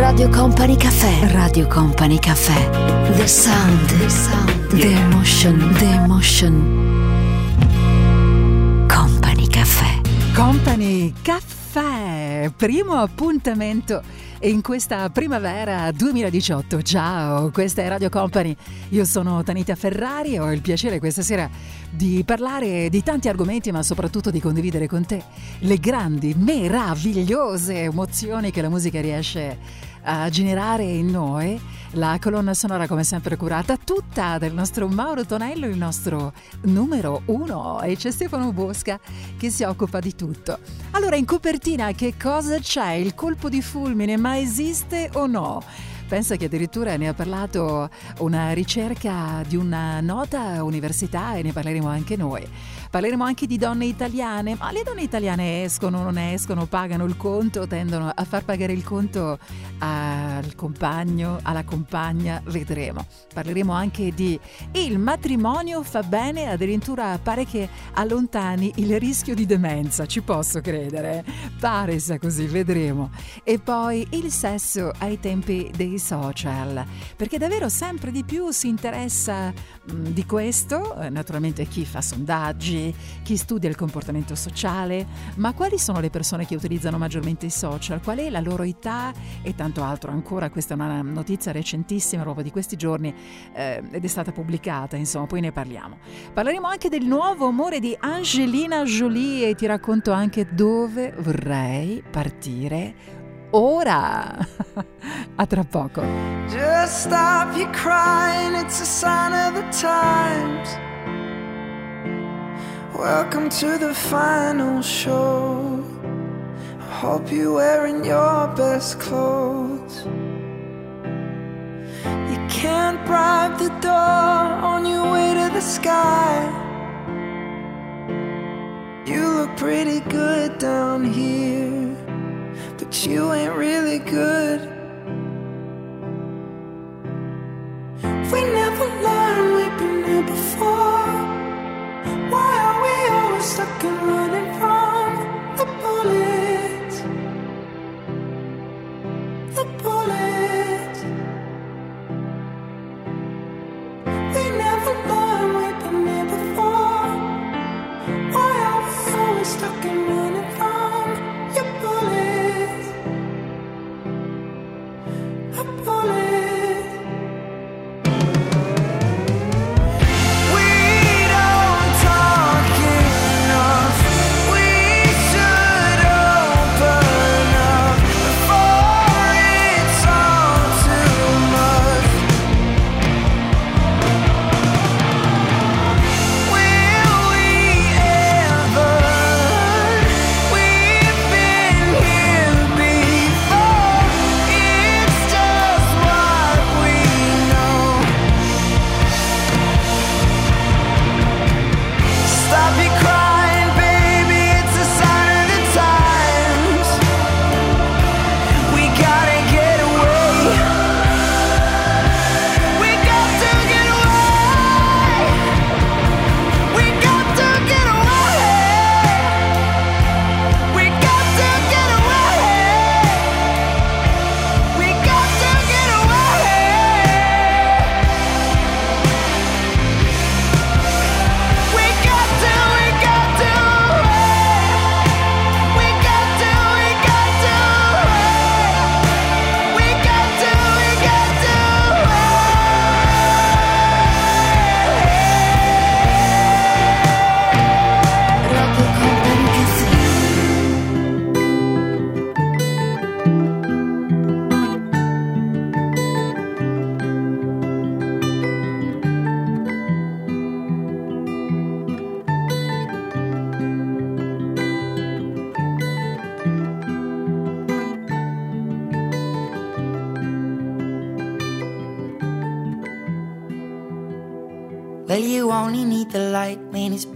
Radio Company Caffè. Radio Company Caffè. The sound. The sound. The emotion. The emotion. Company Caffè. Company Caffè. Primo appuntamento in questa primavera 2018. Ciao, questa è Radio Company. Io sono Tanita Ferrari e ho il piacere questa sera di parlare di tanti argomenti, ma soprattutto di condividere con te le grandi, meravigliose emozioni che la musica riesce a a generare in noi la colonna sonora come sempre curata tutta del nostro Mauro Tonello, il nostro numero uno e c'è Stefano Bosca che si occupa di tutto. Allora in copertina che cosa c'è? Il colpo di fulmine ma esiste o no? Pensa che addirittura ne ha parlato una ricerca di una nota università e ne parleremo anche noi. Parleremo anche di donne italiane, ma le donne italiane escono, non escono, pagano il conto, tendono a far pagare il conto al compagno, alla compagna, vedremo. Parleremo anche di il matrimonio fa bene, addirittura pare che allontani il rischio di demenza, ci posso credere. Pare sia così, vedremo. E poi il sesso ai tempi dei social, perché davvero sempre di più si interessa mh, di questo, eh, naturalmente chi fa sondaggi, chi studia il comportamento sociale, ma quali sono le persone che utilizzano maggiormente i social, qual è la loro età e tanto altro ancora. Questa è una notizia recentissima, proprio di questi giorni, eh, ed è stata pubblicata, insomma, poi ne parliamo. Parleremo anche del nuovo amore di Angelina Jolie e ti racconto anche dove vorrei partire ora. a tra poco. Just stop your crying, it's a sign of the times. Welcome to the final show. I hope you're wearing your best clothes. You can't bribe the door on your way to the sky. You look pretty good down here, but you ain't really good. We never learned we've been here before. Stuck and running from the bullets? The bullets. We never we've been here before. Why are we always stuck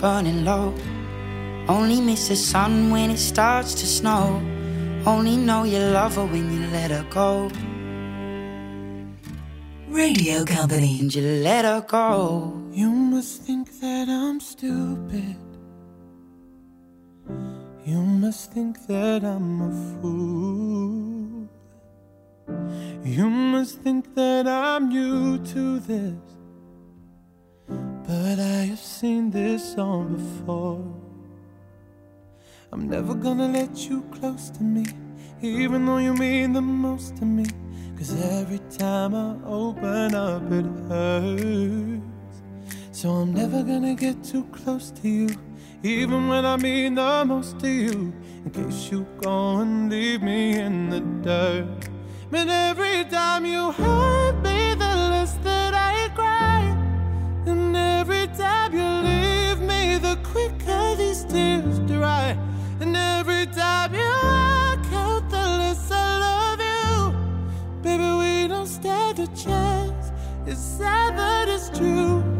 Burning low. Only miss the sun when it starts to snow. Only know you love her when you let her go. Radio Company. And you let her go. You must think that I'm stupid. You must think that I'm a fool. You must think that I'm new to this. But I have seen this song before. I'm never gonna let you close to me, even though you mean the most to me. Cause every time I open up, it hurts. So I'm never gonna get too close to you, even when I mean the most to you. In case you go and leave me in the dirt. But every time you hurt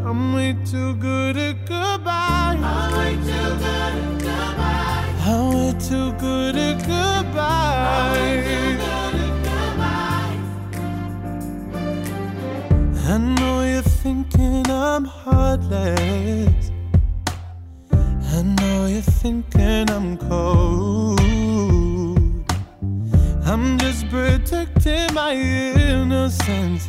I'm way too good at goodbye. I'm way too good at goodbye. I'm way too good at goodbye. I know you're thinking I'm heartless. I know you're thinking I'm cold. I'm just protecting my innocence.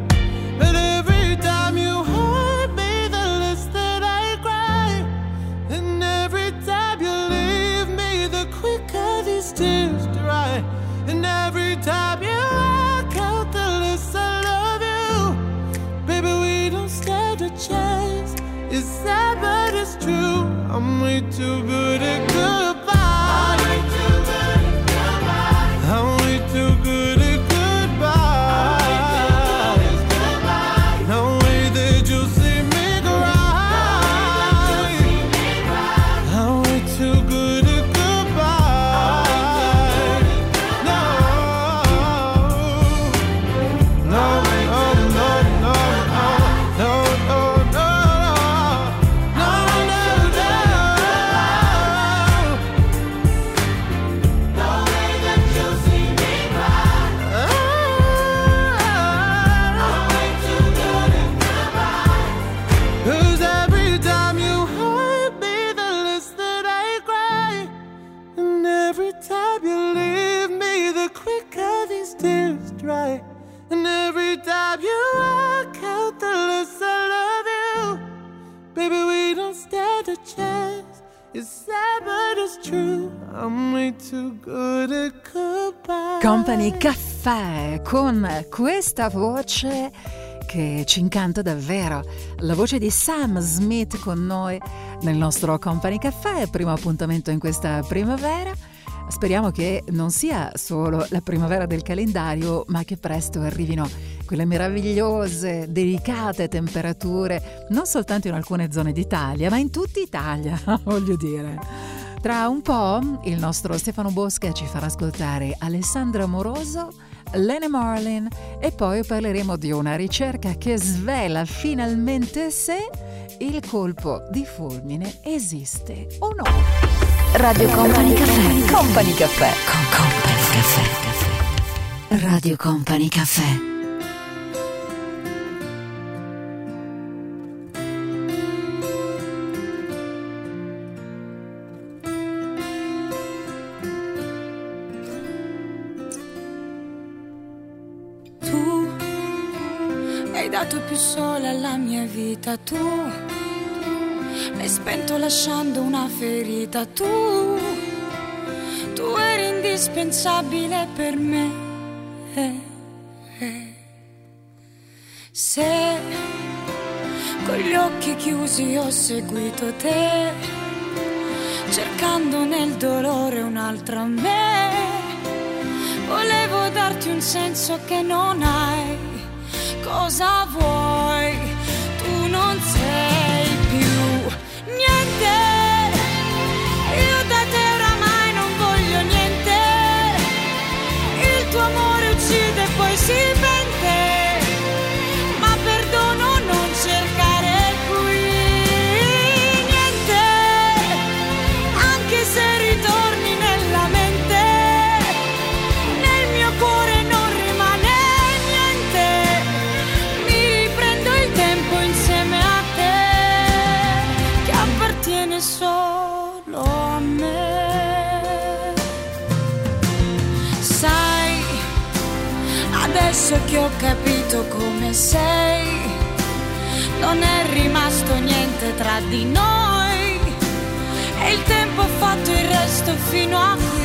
I'm way too good at Company Caffè con questa voce che ci incanta davvero. La voce di Sam Smith con noi nel nostro Company Caffè, primo appuntamento in questa primavera. Speriamo che non sia solo la primavera del calendario, ma che presto arrivino quelle meravigliose, delicate temperature, non soltanto in alcune zone d'Italia, ma in tutta Italia, voglio dire. Tra un po' il nostro Stefano Bosca ci farà ascoltare Alessandra Moroso, Lene Marlin e poi parleremo di una ricerca che svela finalmente se il colpo di fulmine esiste o no. Radio Company Caffè. Company Caffè. Con Company Caffè. Radio Company Caffè. Alla mia vita, tu L'hai spento lasciando una ferita tu. Tu eri indispensabile per me. Se con gli occhi chiusi ho seguito te, cercando nel dolore un'altra me, volevo darti un senso che non hai. Cosa vuoi? Capito come sei, non è rimasto niente tra di noi e il tempo ha fatto il resto fino a qui.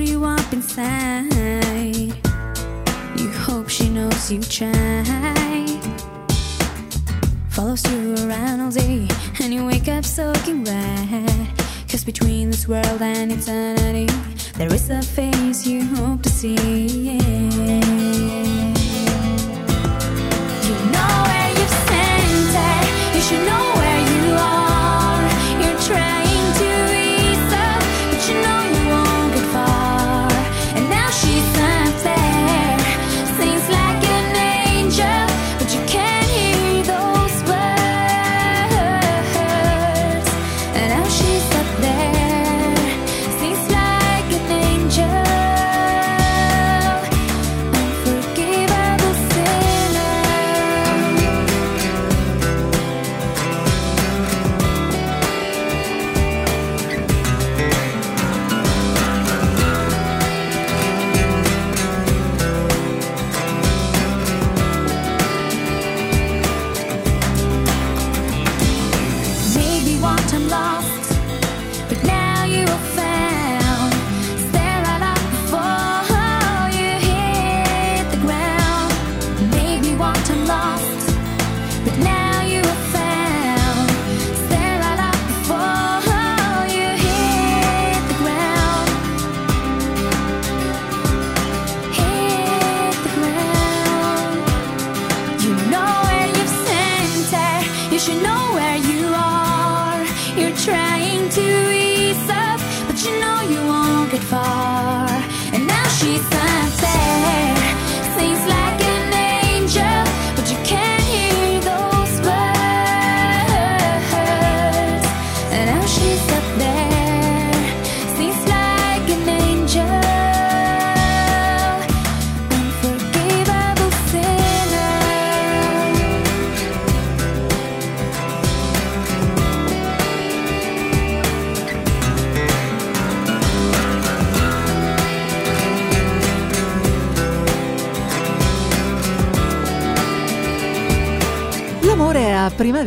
You up inside. You hope she knows you tried. follows you around all day, and you wake up soaking wet. Cause between this world and eternity, there is a face you hope to see. Yeah.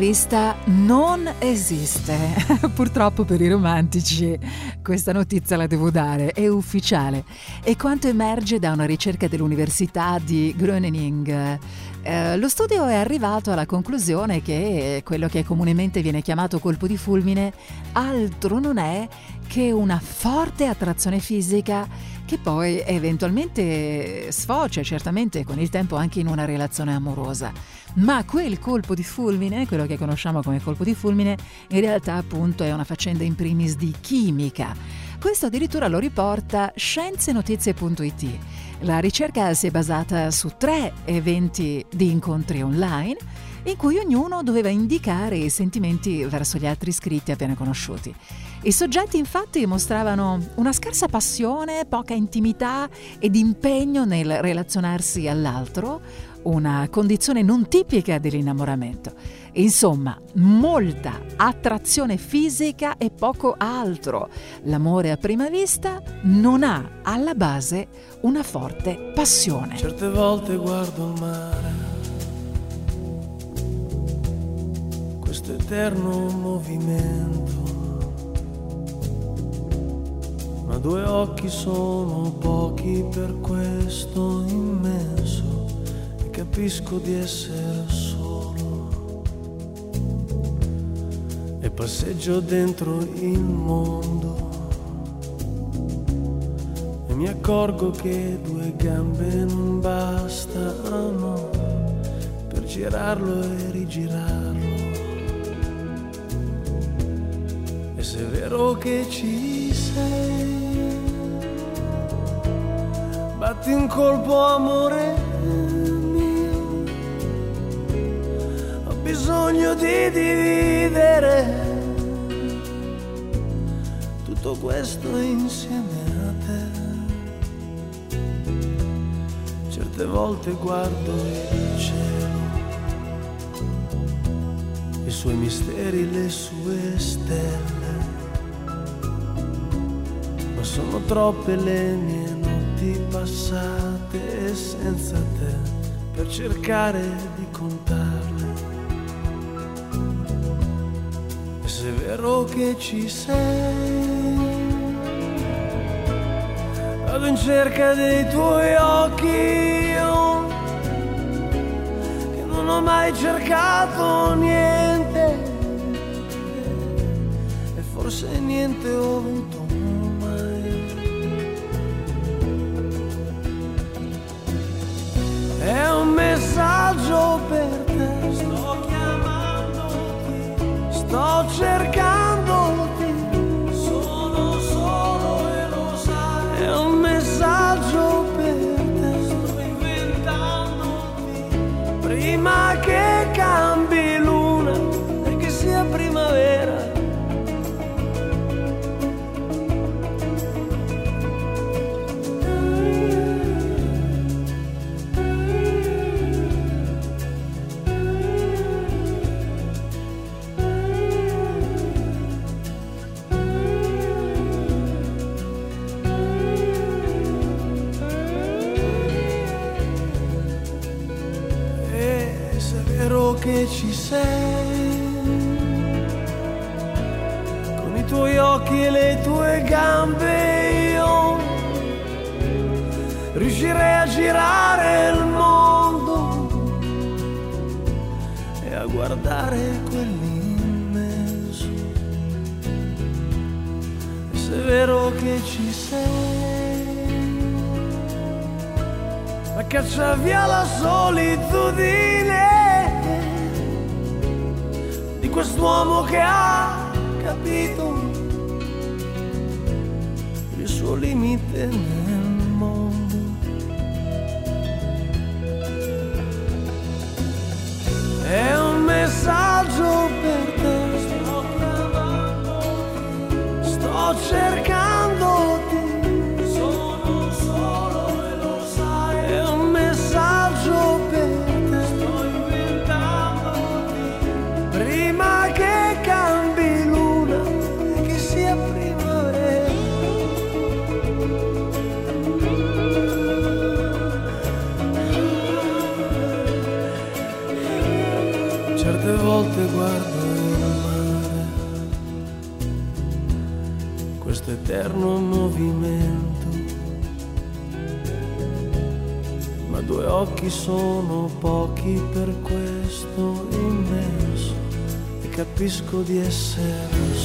Vista non esiste. Purtroppo per i romantici questa notizia la devo dare, è ufficiale. E quanto emerge da una ricerca dell'Università di Groningen. Eh, lo studio è arrivato alla conclusione che quello che comunemente viene chiamato colpo di fulmine altro non è che una forte attrazione fisica che poi eventualmente sfocia certamente con il tempo anche in una relazione amorosa. Ma quel colpo di fulmine, quello che conosciamo come colpo di fulmine, in realtà appunto è una faccenda in primis di chimica. Questo addirittura lo riporta scienzenotizie.it. La ricerca si è basata su tre eventi di incontri online in cui ognuno doveva indicare i sentimenti verso gli altri iscritti appena conosciuti. I soggetti infatti mostravano una scarsa passione, poca intimità ed impegno nel relazionarsi all'altro, una condizione non tipica dell'innamoramento. Insomma, molta attrazione fisica e poco altro. L'amore a prima vista non ha alla base una forte passione. Certe volte guardo il mare questo eterno movimento. Ma due occhi sono pochi per questo immenso capisco di essere solo. E passeggio dentro il mondo e mi accorgo che due gambe non bastano per girarlo e rigirarlo. se è vero che ci sei, batti un colpo amore bisogno di dividere tutto questo insieme a te. Certe volte guardo il cielo, i suoi misteri, le sue stelle sono troppe le mie notti passate senza te per cercare di contarle. Vero che ci sei, vado in cerca dei tuoi occhi. Io, che non ho mai cercato niente e forse niente ho avuto mai. È un messaggio per te, sto sto cercandoti, sono solo e lo sai. È un messaggio girare il mondo e a guardare quell'immenso. Se è vero che ci sei ma caccia via la solitudine di quest'uomo che ha capito il suo limite È un messaggio per te, sto chiamando, due occhi sono pochi per questo immenso e capisco di essere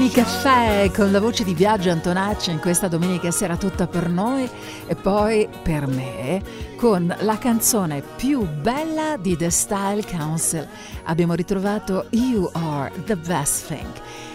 Company Caffè con la voce di Viaggio Antonacci in questa domenica sera tutta per noi e poi per me con la canzone più bella di The Style Council. Abbiamo ritrovato You Are the Best Thing.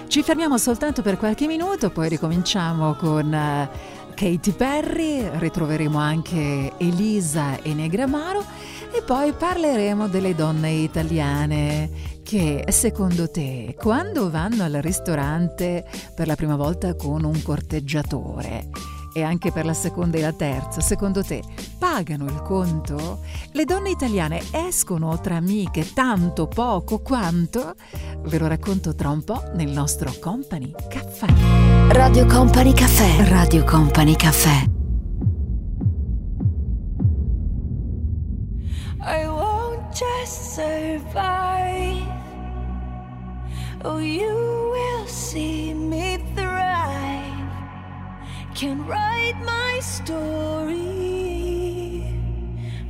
Ci fermiamo soltanto per qualche minuto, poi ricominciamo con uh, Katy Perry, ritroveremo anche Elisa e Negramaro e poi parleremo delle donne italiane che secondo te quando vanno al ristorante per la prima volta con un corteggiatore e anche per la seconda e la terza, secondo te pagano il conto? Le donne italiane escono tra amiche tanto, poco, quanto? Ve lo racconto tra un po' nel nostro Company Caffè. Radio Company Caffè. Radio Company Caffè. I won't just survive. Oh, you will see me thrive. Can write my story.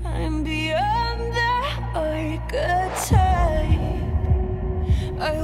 I'm beyond the archetype. I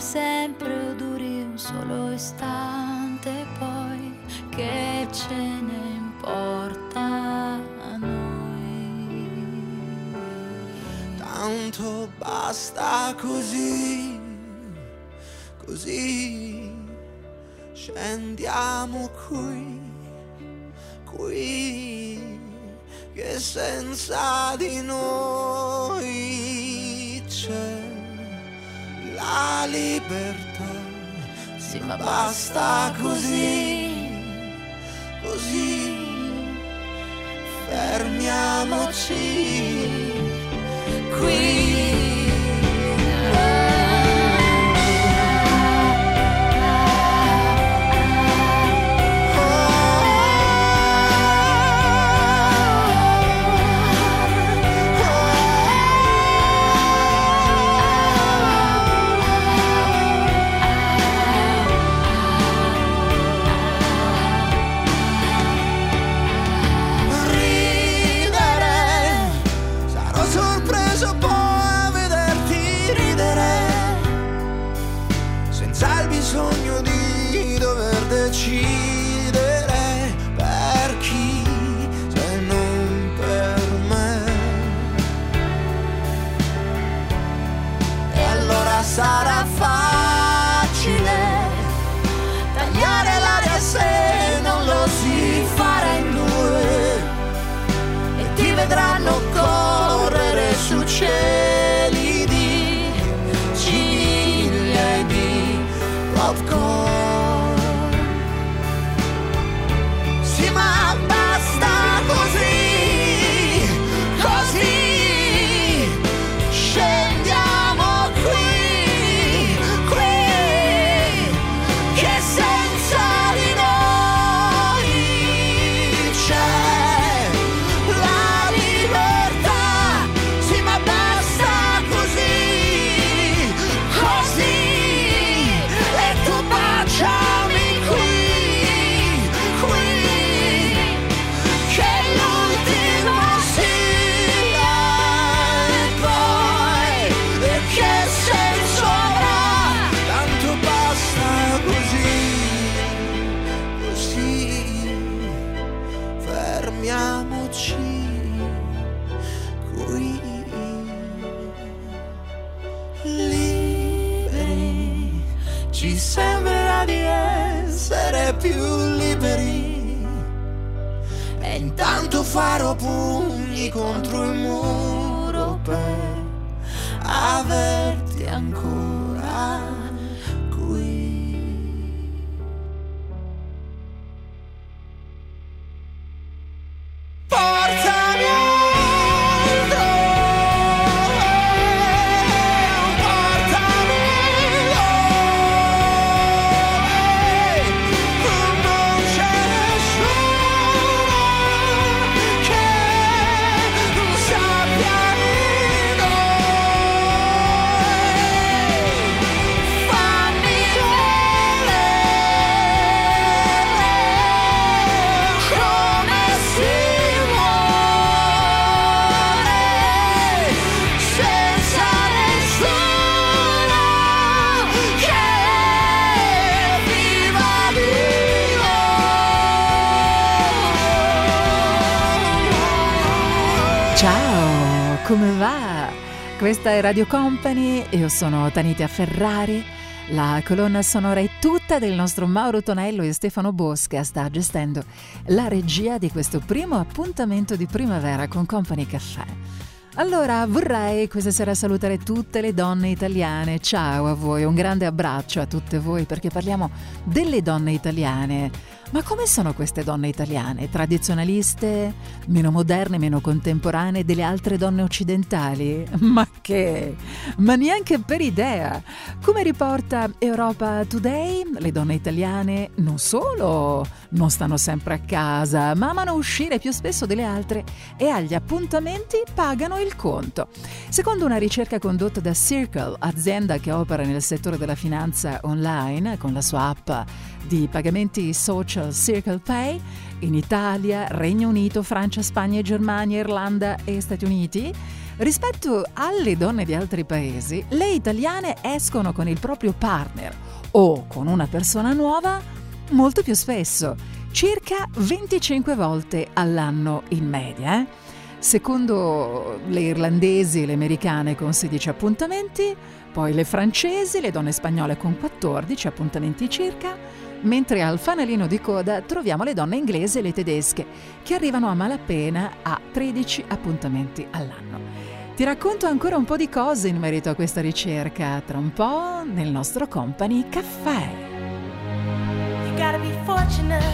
per sempre o duri un solo istante poi che ce ne importa a noi? Tanto basta così così scendiamo qui qui che senza di noi c'è la libertà. Sì, ma basta così, così, fermiamoci qui. Radio Company, io sono Tanitia Ferrari. La colonna sonora è tutta del nostro Mauro Tonello e Stefano Bosca sta gestendo la regia di questo primo appuntamento di primavera con Company Caffè. Allora vorrei questa sera salutare tutte le donne italiane. Ciao a voi, un grande abbraccio a tutte voi perché parliamo delle donne italiane ma come sono queste donne italiane? Tradizionaliste? Meno moderne, meno contemporanee delle altre donne occidentali? Ma che? Ma neanche per idea! Come riporta Europa Today, le donne italiane non solo non stanno sempre a casa, ma amano uscire più spesso delle altre e agli appuntamenti pagano il conto. Secondo una ricerca condotta da Circle, azienda che opera nel settore della finanza online con la sua app di pagamenti social Circle Pay, in Italia, Regno Unito, Francia, Spagna, Germania, Irlanda e Stati Uniti, rispetto alle donne di altri paesi, le italiane escono con il proprio partner o con una persona nuova molto più spesso, circa 25 volte all'anno in media. Eh? Secondo le irlandesi e le americane con 16 appuntamenti, poi le francesi, le donne spagnole con 14 appuntamenti circa, mentre al fanalino di coda troviamo le donne inglesi e le tedesche, che arrivano a malapena a 13 appuntamenti all'anno. Ti racconto ancora un po' di cose in merito a questa ricerca tra un po' nel nostro Company Caffè. You gotta be fortunate.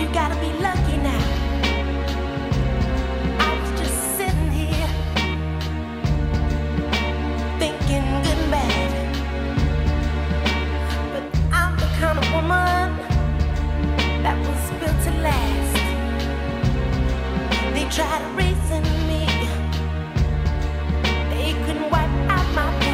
You gotta be lucky now. Try to reason me. They couldn't wipe out my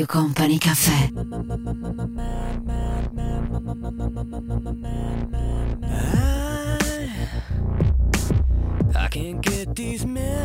Radio Company Caffè. I can't get these memories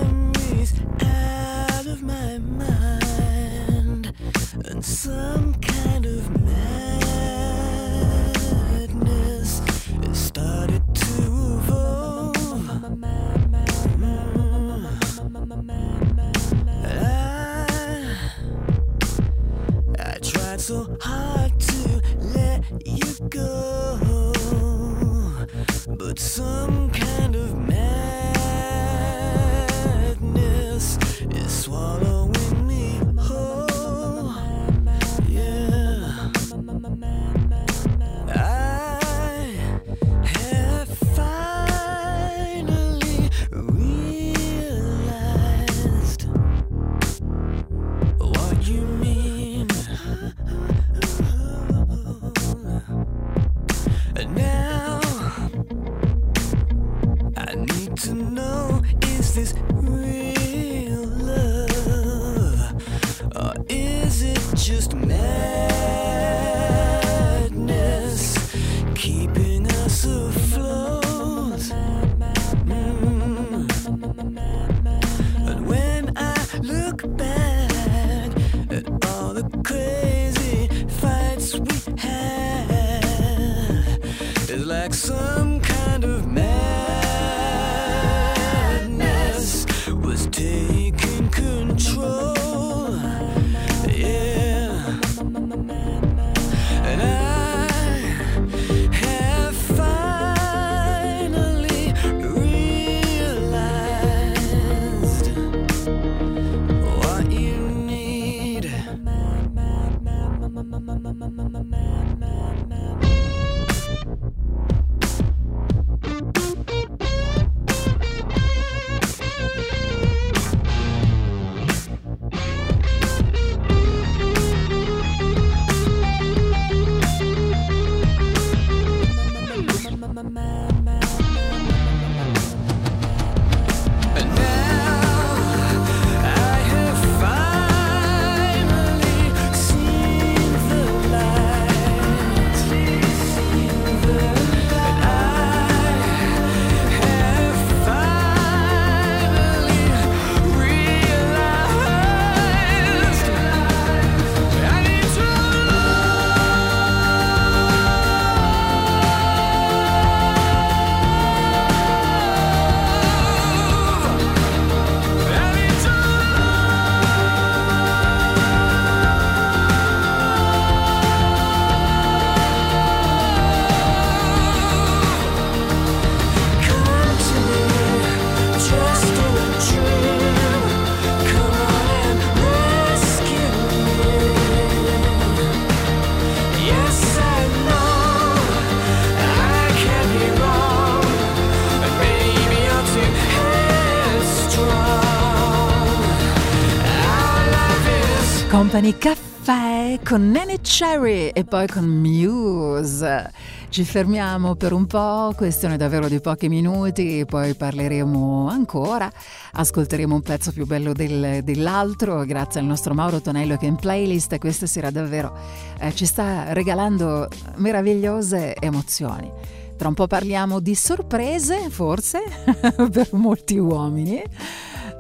Company Caffè con Nene Cherry e poi con Muse. Ci fermiamo per un po', questione davvero di pochi minuti, poi parleremo ancora, ascolteremo un pezzo più bello del, dell'altro, grazie al nostro Mauro Tonello che in playlist questa sera davvero eh, ci sta regalando meravigliose emozioni. Tra un po' parliamo di sorprese, forse, per molti uomini.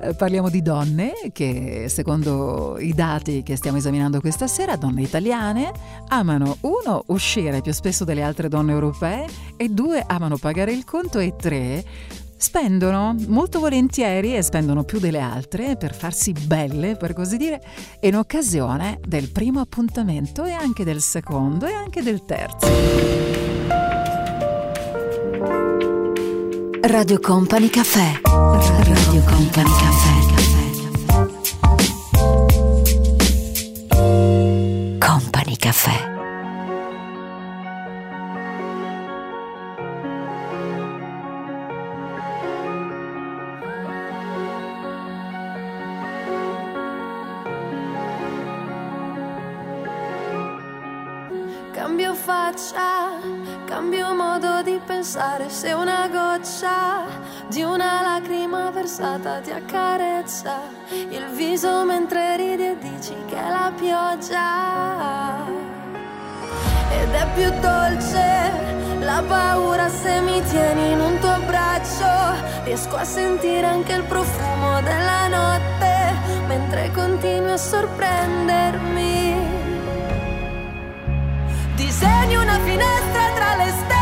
Eh, parliamo di donne che, secondo i dati che stiamo esaminando questa sera, donne italiane, amano uno uscire più spesso delle altre donne europee e due amano pagare il conto e tre spendono molto volentieri e spendono più delle altre per farsi belle, per così dire, in occasione del primo appuntamento e anche del secondo e anche del terzo. Radio Company Caffè. Radio Company Caffè. Company Caffè. Cambio faccia, cambio modo di pensare se una goccia di una lacrima versata ti accarezza il viso mentre ridi e dici che è la pioggia. Ed è più dolce la paura se mi tieni in un tuo braccio. Riesco a sentire anche il profumo della notte mentre continui a sorprendermi. Disegni una finestra tra le stelle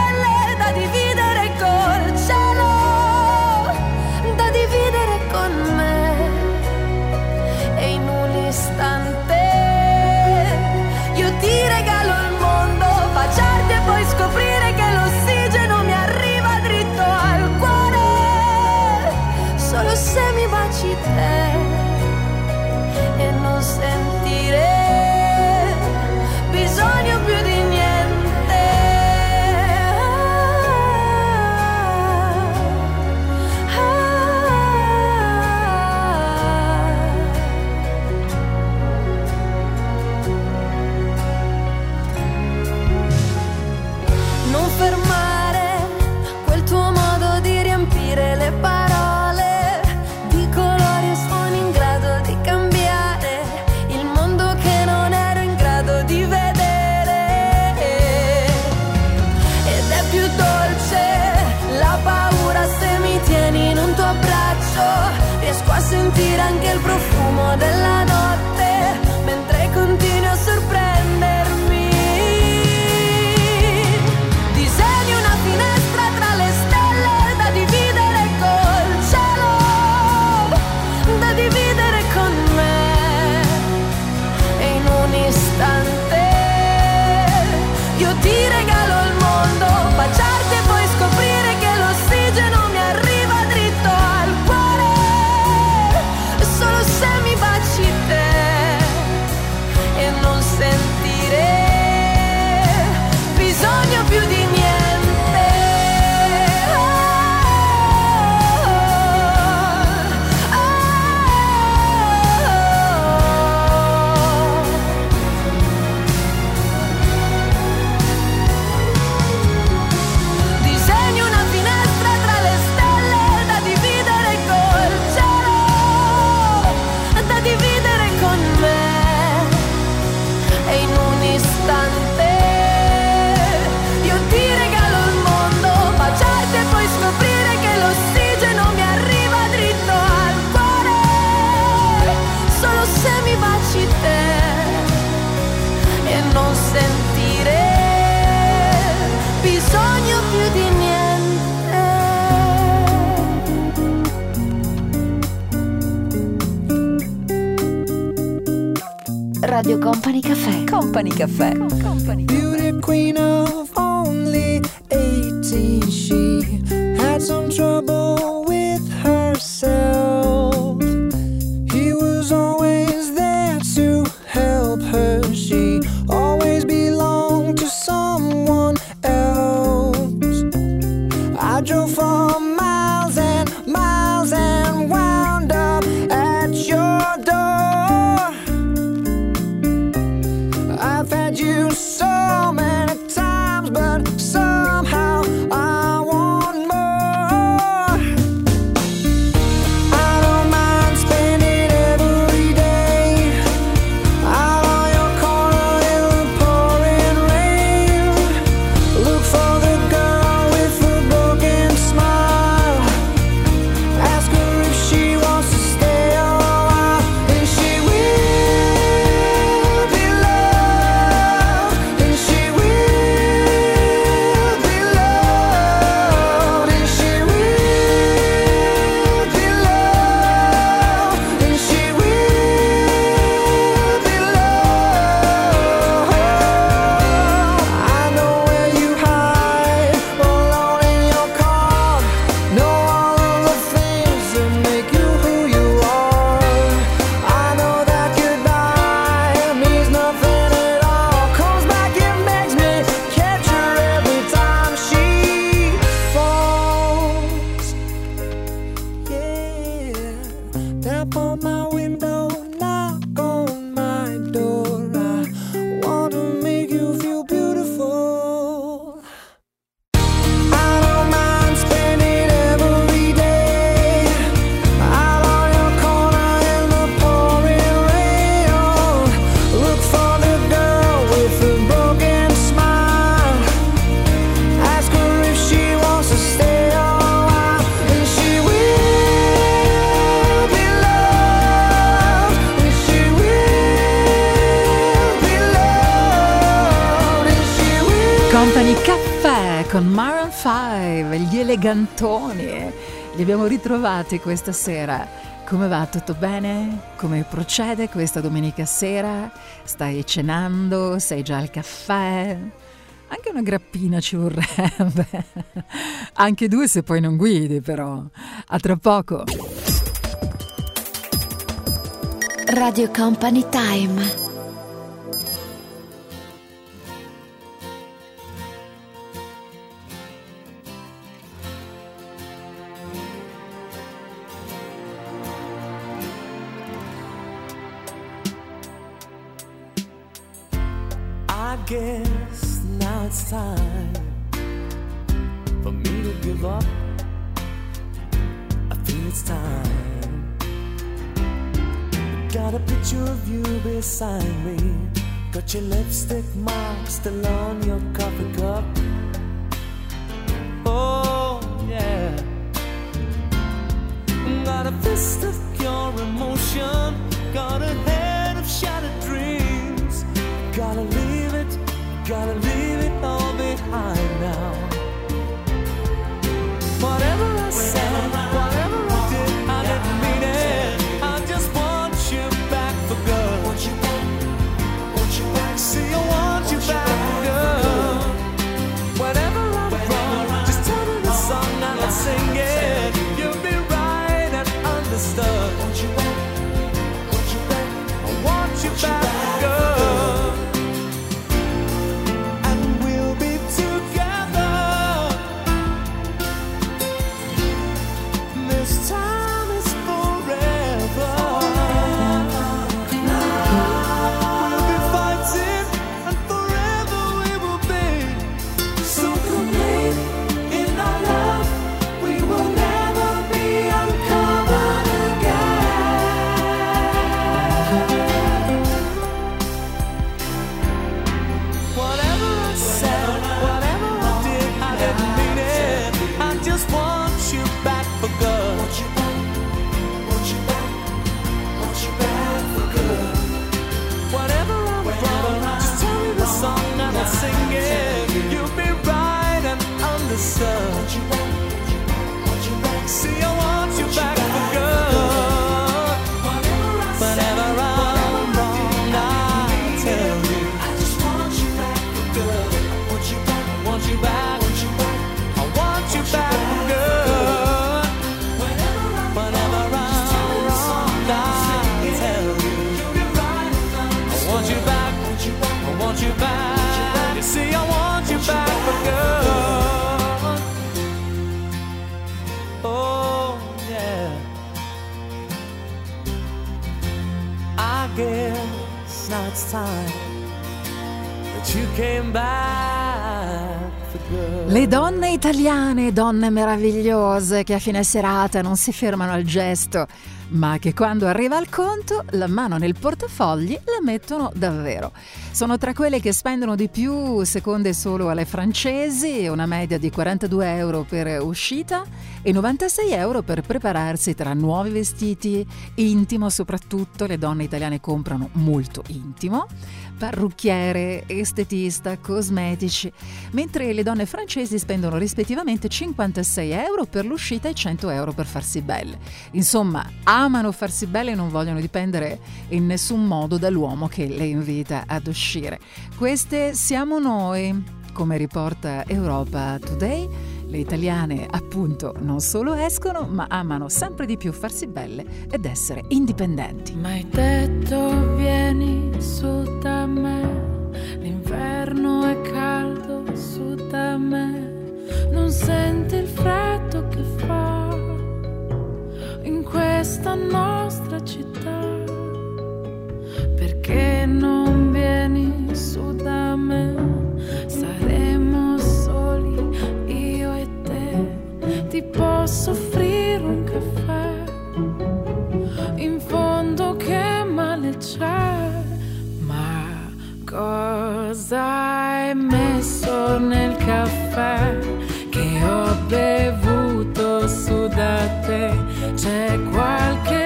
profumo della Radio Company Caffè. Company Caffè. Beauty queen of only ritrovati questa sera. Come va? Tutto bene? Come procede questa domenica sera? Stai cenando? Sei già al caffè? Anche una grappina ci vorrebbe. Anche due se poi non guidi, però. A tra poco. Radio Company Time. Donne meravigliose che a fine serata non si fermano al gesto, ma che quando arriva il conto la mano nel portafogli la mettono davvero. Sono tra quelle che spendono di più, seconde solo alle francesi, una media di 42 euro per uscita e 96 euro per prepararsi tra nuovi vestiti, intimo soprattutto, le donne italiane comprano molto intimo, parrucchiere, estetista, cosmetici, mentre le donne francesi spendono rispettivamente 56 euro per l'uscita e 100 euro per farsi belle. Insomma, amano farsi belle e non vogliono dipendere in nessun modo dall'uomo che le invita ad uscire. Queste siamo noi. Come riporta Europa Today, le italiane appunto non solo escono, ma amano sempre di più farsi belle ed essere indipendenti. Ma hai detto vieni su da me, l'inverno è caldo su da me, non senti il freddo che fa in questa nostra città, perché non vieni su da me, saremo ti posso offrire un caffè in fondo che male c'è, ma cosa hai messo nel caffè che ho bevuto su da te? C'è qualche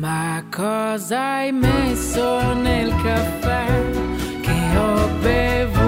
Ma cosa hai messo nel caffè che ho bevuto?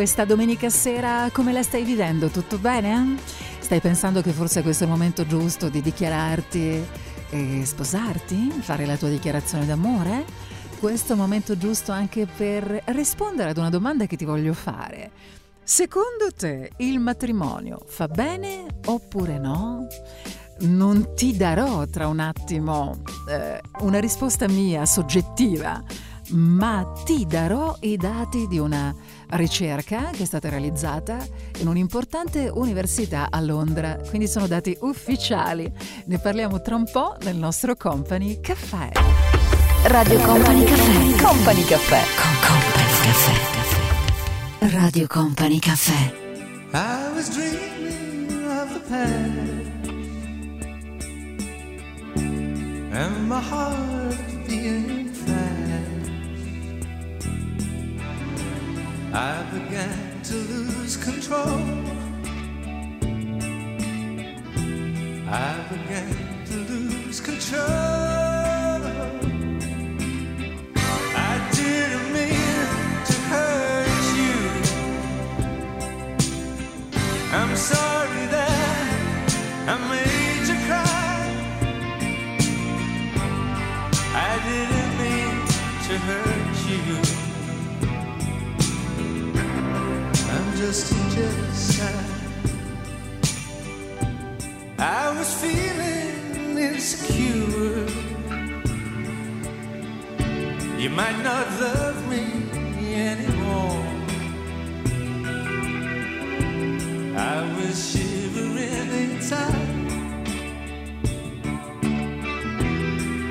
Questa domenica sera come la stai vivendo? Tutto bene? Stai pensando che forse questo è il momento giusto di dichiararti e sposarti? Fare la tua dichiarazione d'amore? Questo è il momento giusto anche per rispondere ad una domanda che ti voglio fare. Secondo te il matrimonio fa bene oppure no? Non ti darò tra un attimo eh, una risposta mia soggettiva, ma ti darò i dati di una ricerca che è stata realizzata in un'importante università a Londra, quindi sono dati ufficiali. Ne parliamo tra un po' nel nostro Company Caffè. Radio Company Caffè. Company Caffè. Con Company Caffè. Radio Company Caffè. I was dreaming of the past and my heart being I began to lose control. I began to lose control. I didn't mean to hurt you. I'm sorry that I made you cry. I didn't just jealous. I was feeling insecure. You might not love me anymore. I was shivering inside.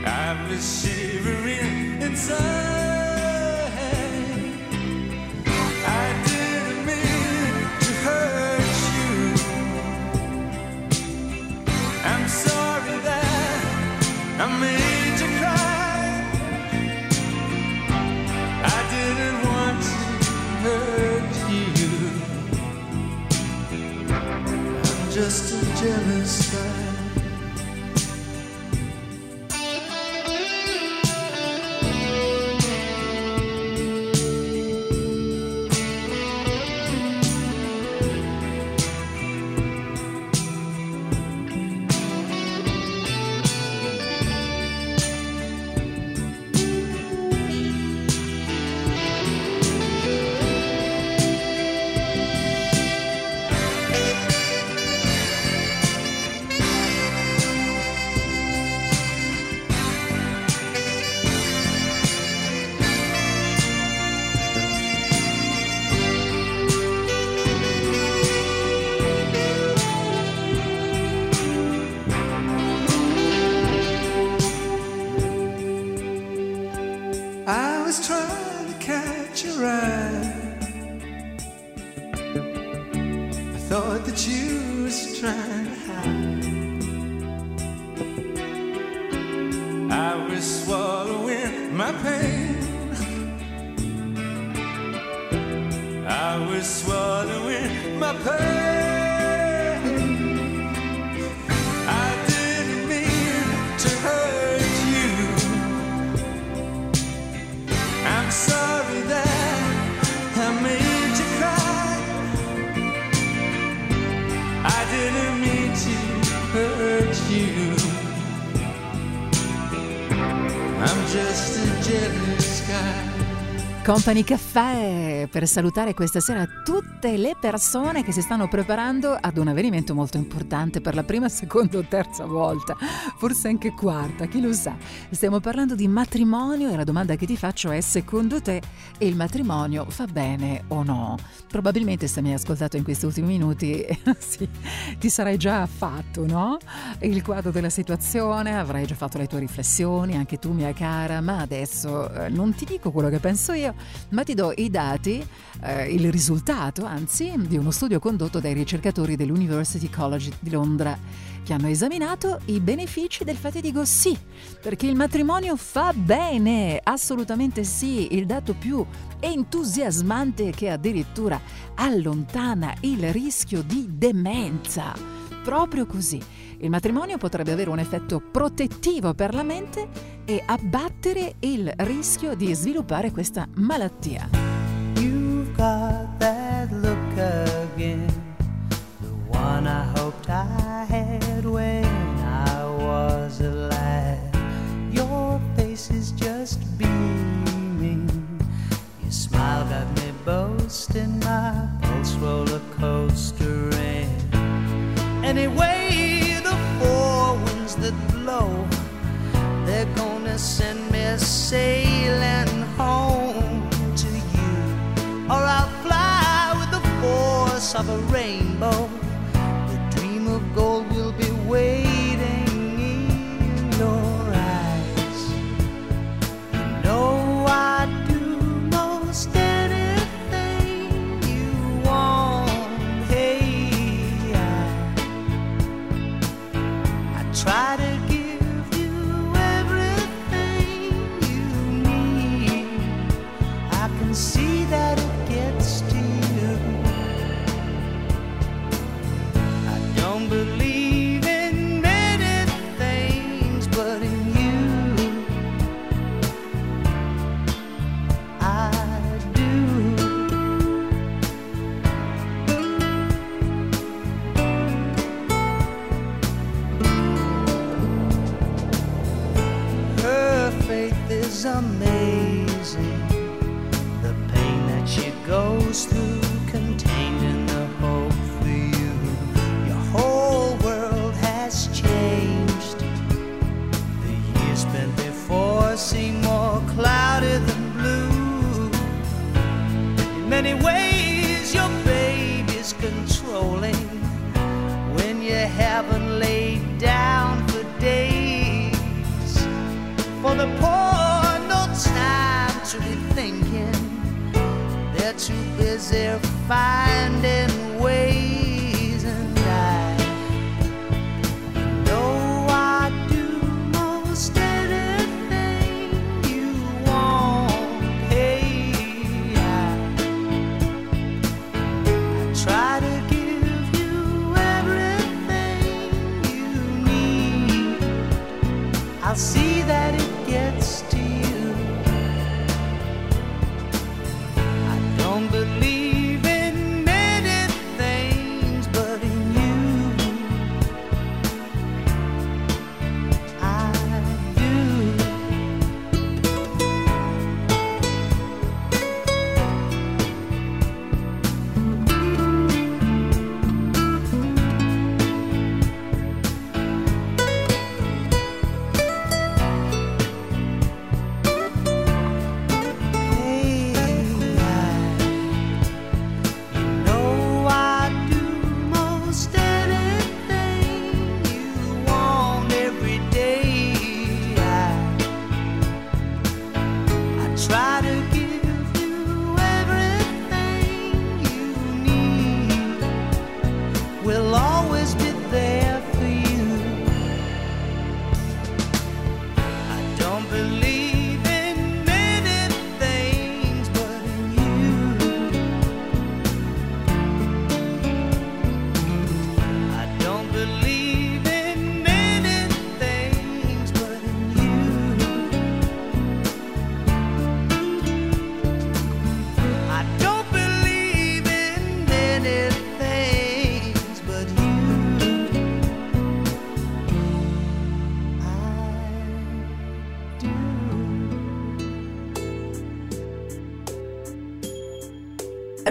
I was shivering inside. Jealous Company Caffè per salutare questa sera tutte le persone che si stanno preparando ad un avvenimento molto importante per la prima, seconda o terza volta, forse anche quarta, chi lo sa. Stiamo parlando di matrimonio e la domanda che ti faccio è secondo te il matrimonio fa bene o no? Probabilmente se mi hai ascoltato in questi ultimi minuti sì, ti sarai già fatto, no? Il quadro della situazione, avrai già fatto le tue riflessioni, anche tu mia cara, ma adesso eh, non ti dico quello che penso io, ma ti do i dati, eh, il risultato anzi, di uno studio condotto dai ricercatori dell'University College di Londra che hanno esaminato i benefici del fatidico sì, perché il matrimonio fa bene, assolutamente sì, il dato più entusiasmante che addirittura allontana il rischio di demenza. Proprio così. Il matrimonio potrebbe avere un effetto protettivo per la mente e abbattere il rischio di sviluppare questa malattia. Anyway, the four winds that blow, they're gonna send me sailing home to you. Or I'll fly with the force of a rainbow. The dream of gold will be waiting. is amazing. The pain that she goes through contained in the hope for you. Your whole world has changed. The years spent before seem more clouded than blue. In many ways. as if finding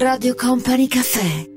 Radio Company Caffè.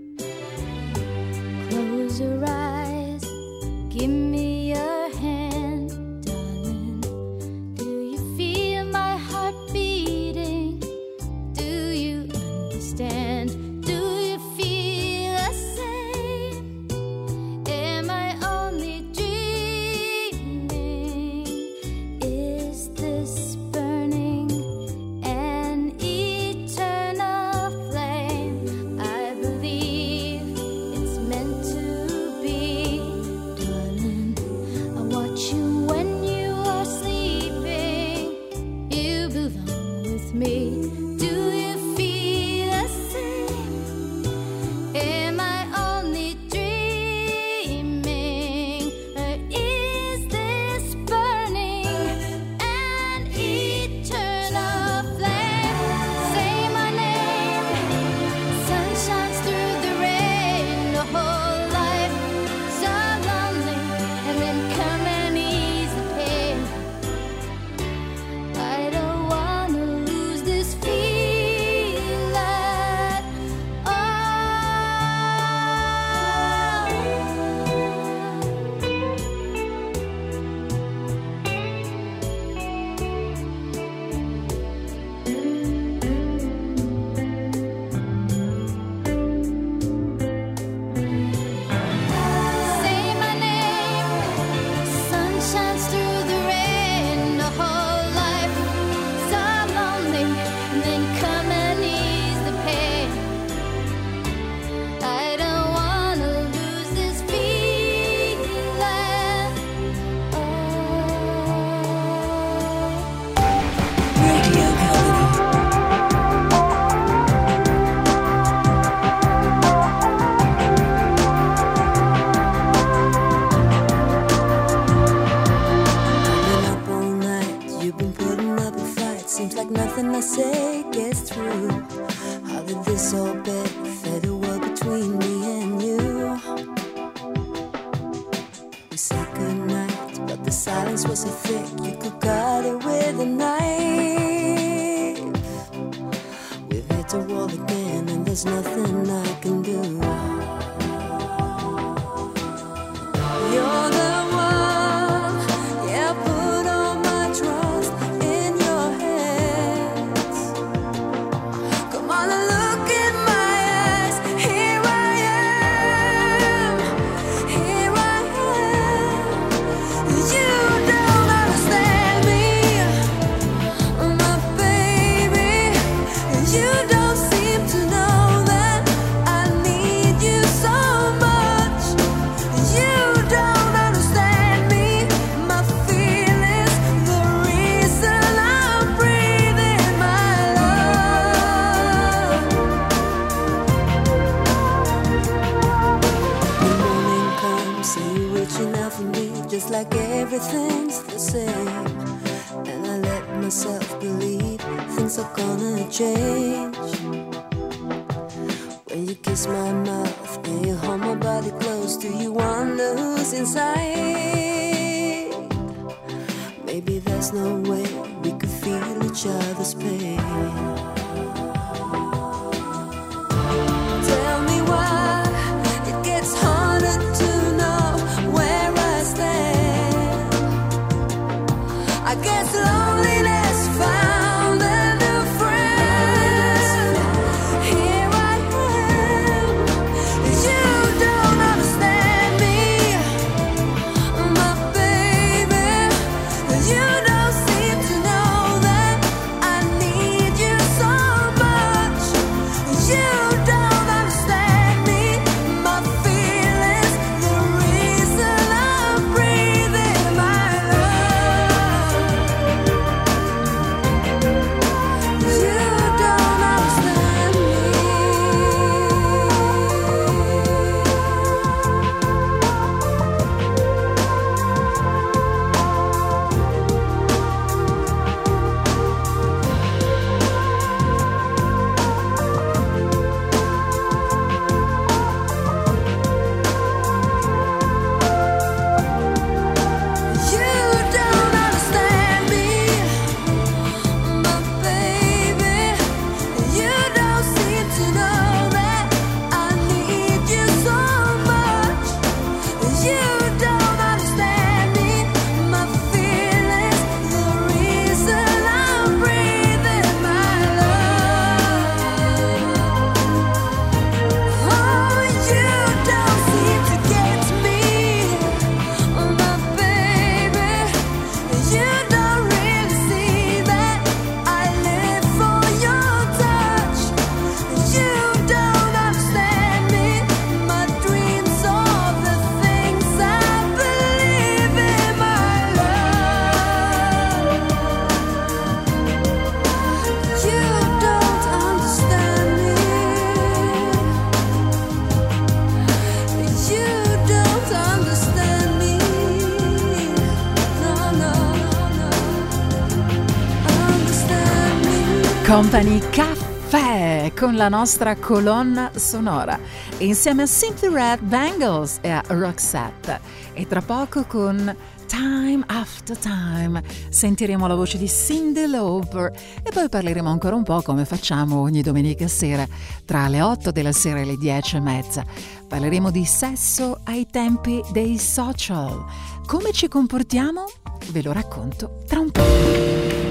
Company Caffè con la nostra colonna sonora insieme a Simply Red Bangles e a Roxette e tra poco con Time After Time sentiremo la voce di Cindy Lauper e poi parleremo ancora un po' come facciamo ogni domenica sera tra le 8 della sera e le 10 e mezza. Parleremo di sesso ai tempi dei social. Come ci comportiamo? Ve lo racconto tra un po'.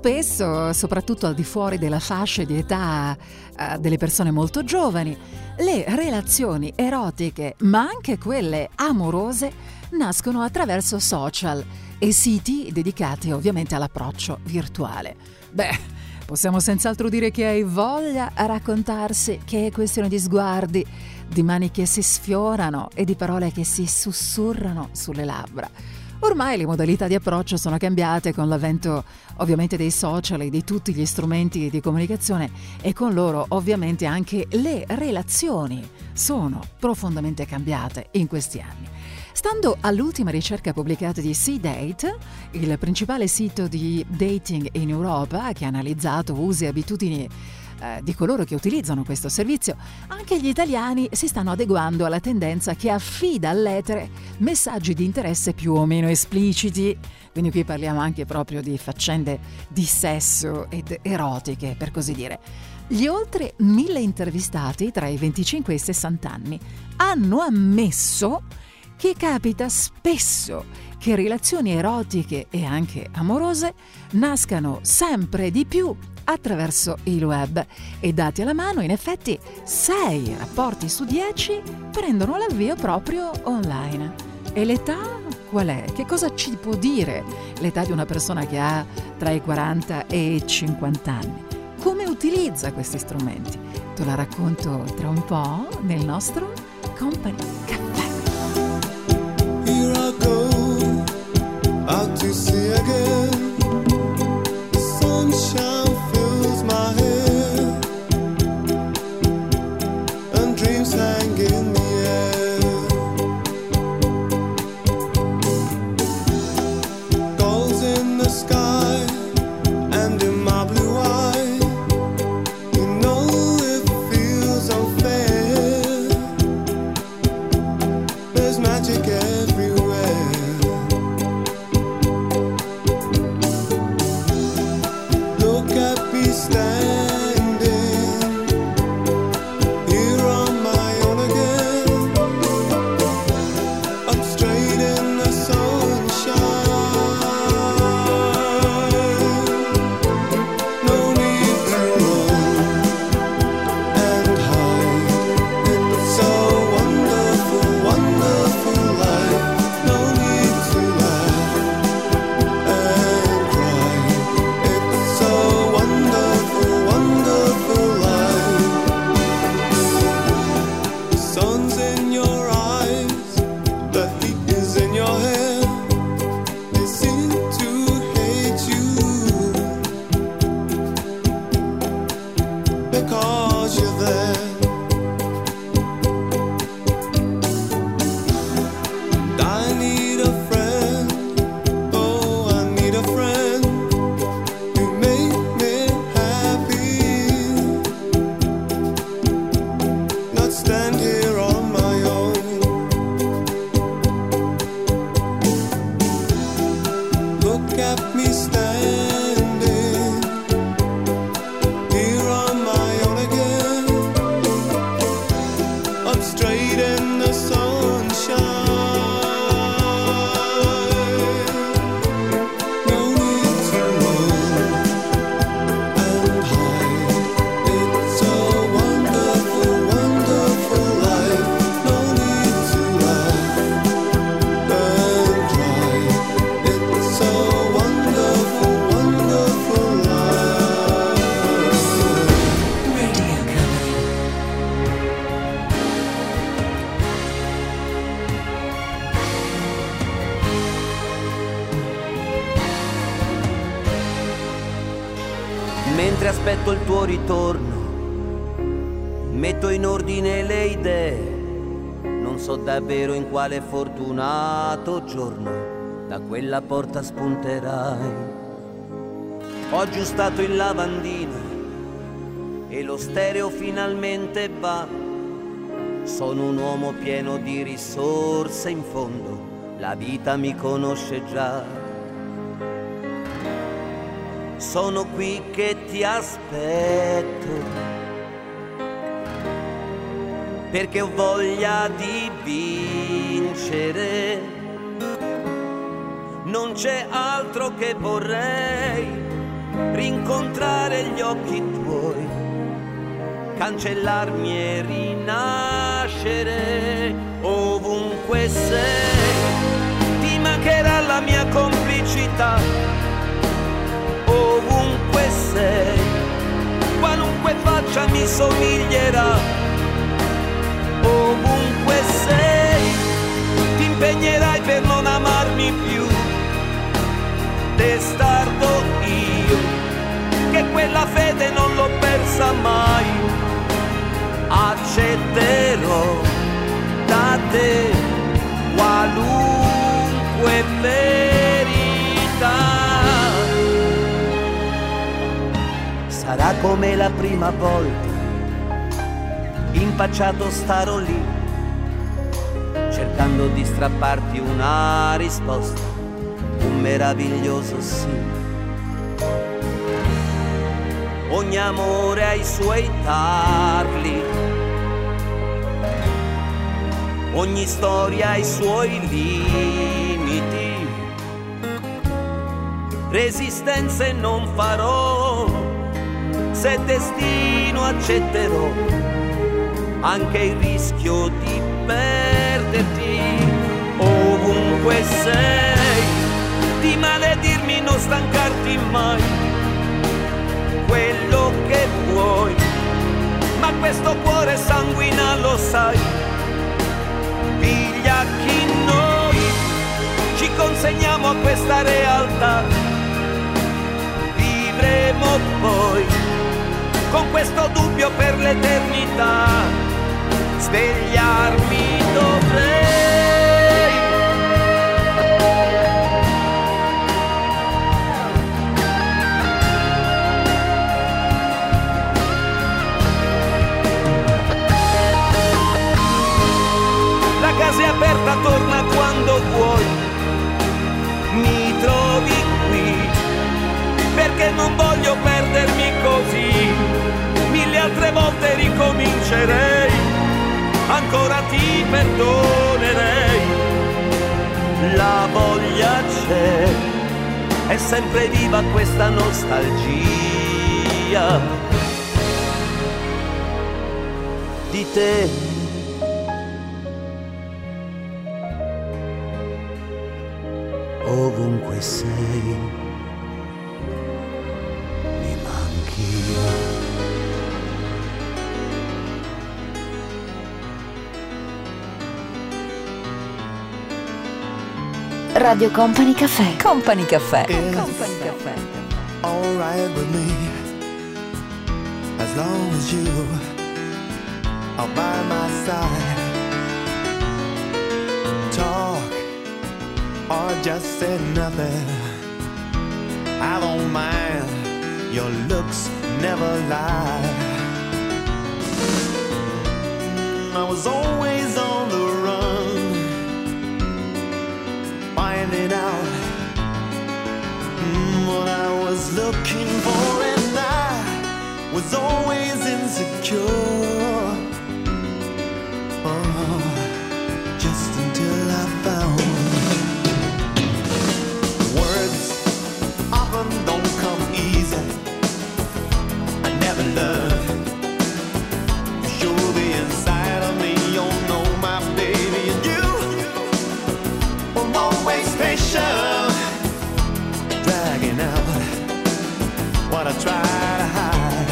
Spesso, soprattutto al di fuori della fascia di età eh, delle persone molto giovani, le relazioni erotiche, ma anche quelle amorose, nascono attraverso social e siti dedicati ovviamente all'approccio virtuale. Beh, possiamo senz'altro dire che hai voglia a raccontarsi che è questione di sguardi, di mani che si sfiorano e di parole che si sussurrano sulle labbra. Ormai le modalità di approccio sono cambiate con l'avvento ovviamente dei social e di tutti gli strumenti di comunicazione e con loro ovviamente anche le relazioni sono profondamente cambiate in questi anni. Stando all'ultima ricerca pubblicata di C-Date, il principale sito di dating in Europa che ha analizzato usi e abitudini eh, di coloro che utilizzano questo servizio, anche gli italiani si stanno adeguando alla tendenza che affida all'etere messaggi di interesse più o meno espliciti. Quindi qui parliamo anche proprio di faccende di sesso ed erotiche, per così dire. Gli oltre mille intervistati tra i 25 e i 60 anni hanno ammesso che capita spesso che relazioni erotiche e anche amorose nascano sempre di più attraverso il web e dati alla mano in effetti 6 rapporti su 10 prendono l'avvio proprio online. E l'età qual è? Che cosa ci può dire l'età di una persona che ha tra i 40 e i 50 anni? Come utilizza questi strumenti? Te la racconto tra un po' nel nostro Company Caffè. Out to sea again. The sunshine fills my and dreams quale fortunato giorno da quella porta spunterai. Ho aggiustato il lavandino e lo stereo finalmente va. Sono un uomo pieno di risorse in fondo, la vita mi conosce già. Sono qui che ti aspetto perché ho voglia di vincere. Non c'è altro che vorrei rincontrare gli occhi tuoi, cancellarmi e rinascere ovunque sei. Ti mancherà la mia complicità, ovunque sei, qualunque faccia mi somiglierà ti impegnerai per non amarmi più, testardo io, che quella fede non l'ho persa mai, accetterò da te qualunque verità. Sarà come la prima volta impacciato starò lì, cercando di strapparti una risposta, un meraviglioso sì. Ogni amore ha i suoi tarli, ogni storia ha i suoi limiti, resistenze non farò, se destino accetterò anche il rischio di perderti mai, quello che vuoi, ma questo cuore sanguina lo sai, piglia chi noi ci consegniamo a questa realtà, vivremo poi con questo dubbio per l'eternità svegliarmi dovrei. Aperta, torna quando vuoi, mi trovi qui, perché non voglio perdermi così, mille altre volte ricomincerei ancora ti perdonerei. La voglia c'è, è sempre viva questa nostalgia di te. Ovunque sei, mi manchi. Radio Company Caffè. Company Caffè. It's Company Caffè. alright with me as long as you are by my side. Talk or just say nothing. I don't mind. Your looks never lie. I was always on the run, finding out Mm, what I was looking for, and I was always insecure. Always dragging out what I try to hide.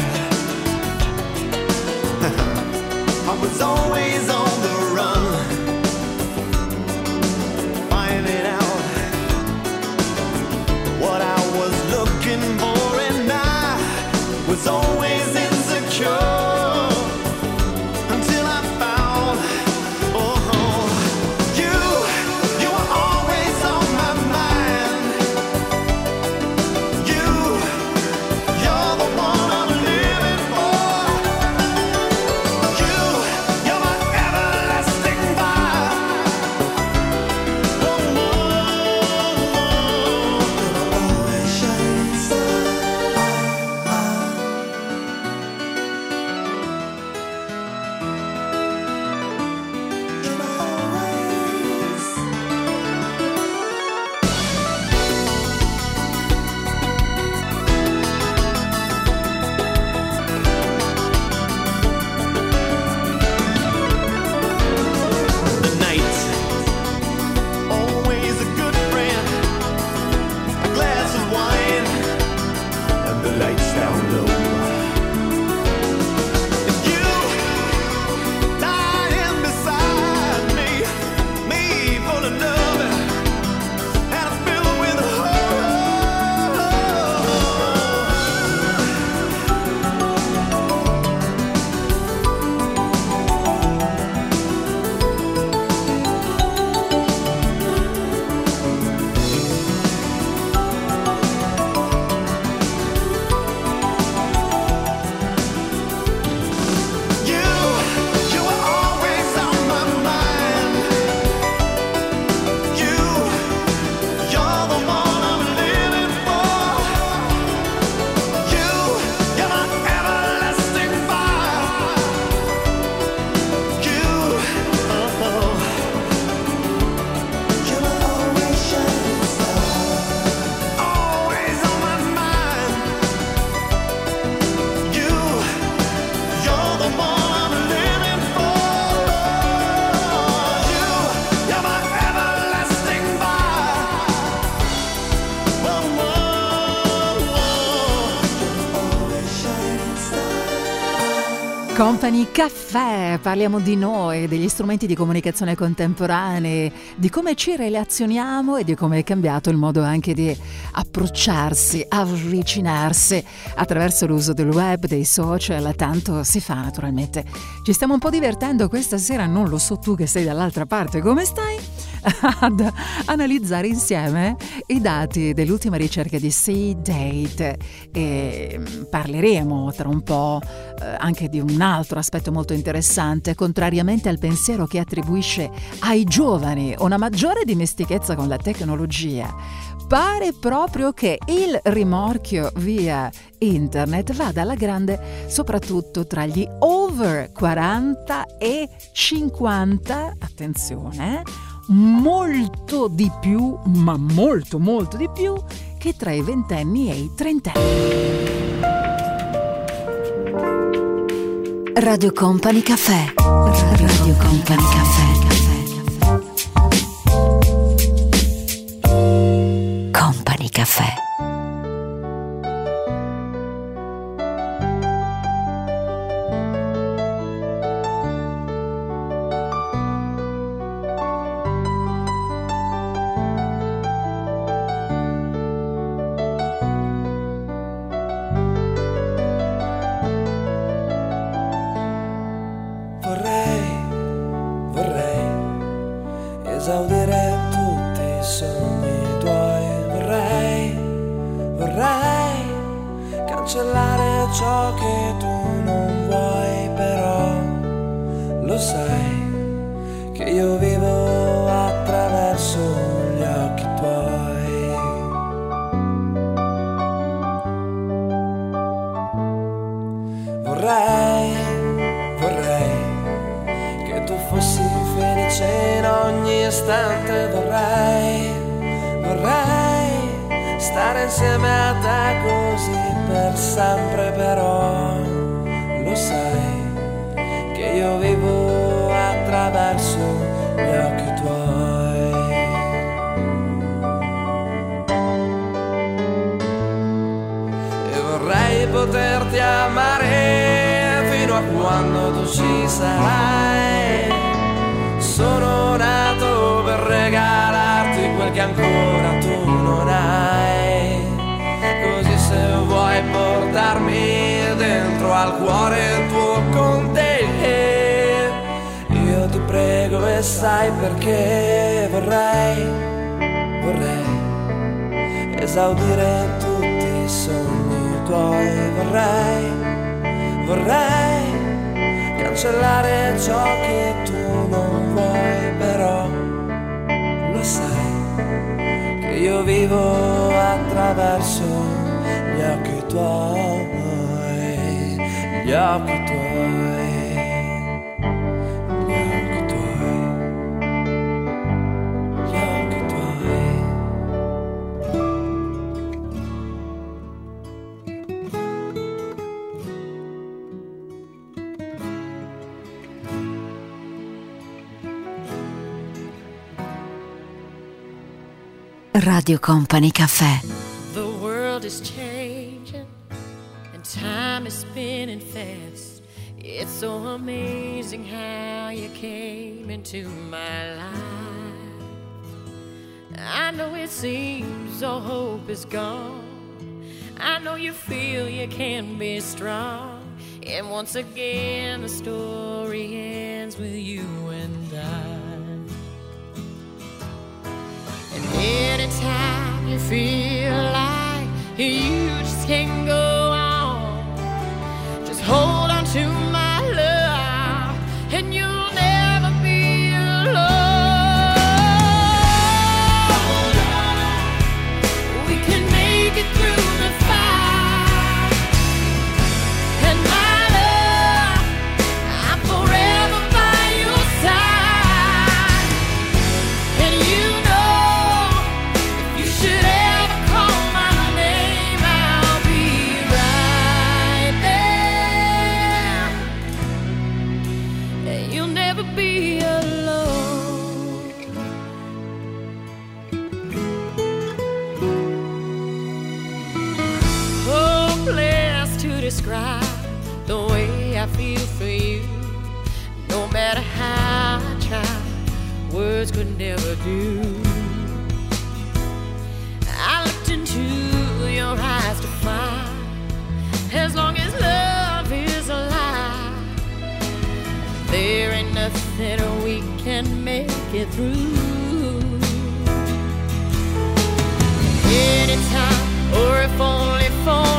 I was always on Company Caffè, parliamo di noi, degli strumenti di comunicazione contemporanei, di come ci relazioniamo e di come è cambiato il modo anche di approcciarsi, avvicinarsi attraverso l'uso del web, dei social, tanto si fa naturalmente. Ci stiamo un po' divertendo questa sera, non lo so tu che sei dall'altra parte, come stai? ad analizzare insieme i dati dell'ultima ricerca di C-Date e mm, parleremo tra un po' eh, anche di un altro aspetto molto interessante, contrariamente al pensiero che attribuisce ai giovani una maggiore dimestichezza con la tecnologia. Pare proprio che il rimorchio via internet vada alla grande soprattutto tra gli over 40 e 50, attenzione, eh, molto di più, ma molto molto di più che tra i ventenni e i trentenni. Radio Company Caffè. Radio Company Caffè. Company Caffè. Radio Company Caffè. The world is changing and time is spinning fast. It's so amazing how you came into my life. I know it seems all hope is gone. I know you feel you can be strong. And once again, the story ends with you and I. anytime you feel like you just can't go could never do. I looked into your eyes to find, as long as love is alive, there ain't nothing we can make it through. Anytime, or if only for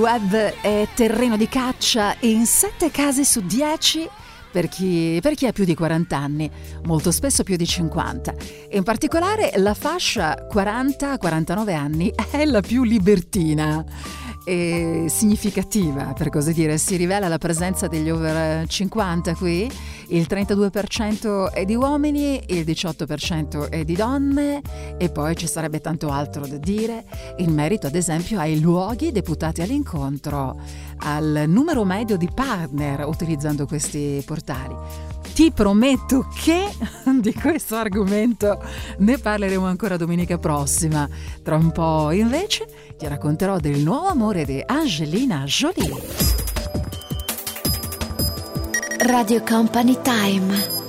web è terreno di caccia in 7 casi su 10 per chi, per chi ha più di 40 anni, molto spesso più di 50. In particolare la fascia 40-49 anni è la più libertina e significativa, per così dire. Si rivela la presenza degli over 50 qui, il 32% è di uomini, il 18% è di donne e poi ci sarebbe tanto altro da dire in merito ad esempio ai luoghi deputati all'incontro, al numero medio di partner utilizzando questi portali. Ti prometto che di questo argomento ne parleremo ancora domenica prossima. Tra un po' invece ti racconterò del nuovo amore di Angelina Jolie. Radio Company Time.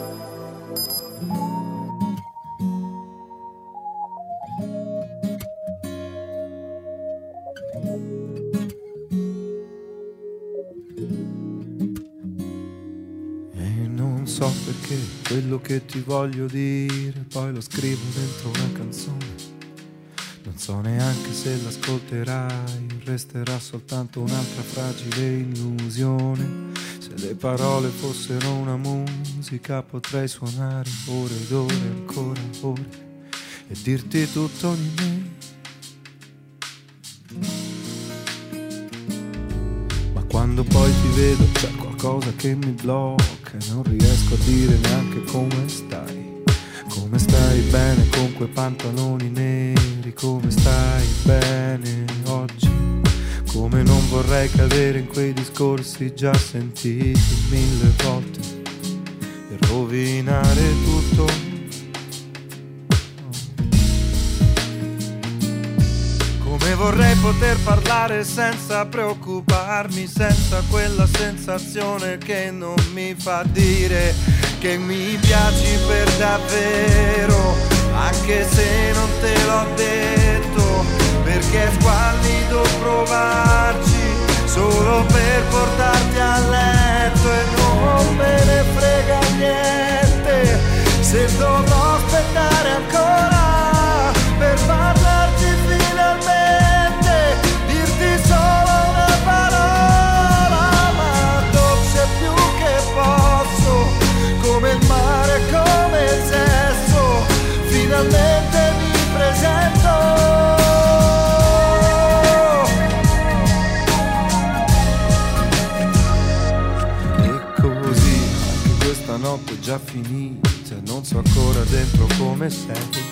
Quello che ti voglio dire poi lo scrivo dentro una canzone. Non so neanche se l'ascolterai, resterà soltanto un'altra fragile illusione. Se le parole fossero una musica potrei suonare ore ed ore, ancora ore, e dirti tutto ogni me. Ma quando poi ti vedo c'è qualcosa che mi blocca e non riesco a dire neanche come stai. Come stai bene con quei pantaloni neri, come stai bene oggi. Come non vorrei cadere in quei discorsi già sentiti mille volte e rovinare tutto. Poter parlare senza preoccuparmi, senza quella sensazione che non mi fa dire che mi piaci per davvero, anche se non te l'ho detto, perché è squallido provarci solo per portarti a letto e non me ne frega niente. Se dovrò aspettare ancora finalmente mi presento. E così anche questa notte è già finita, non so ancora dentro come sei.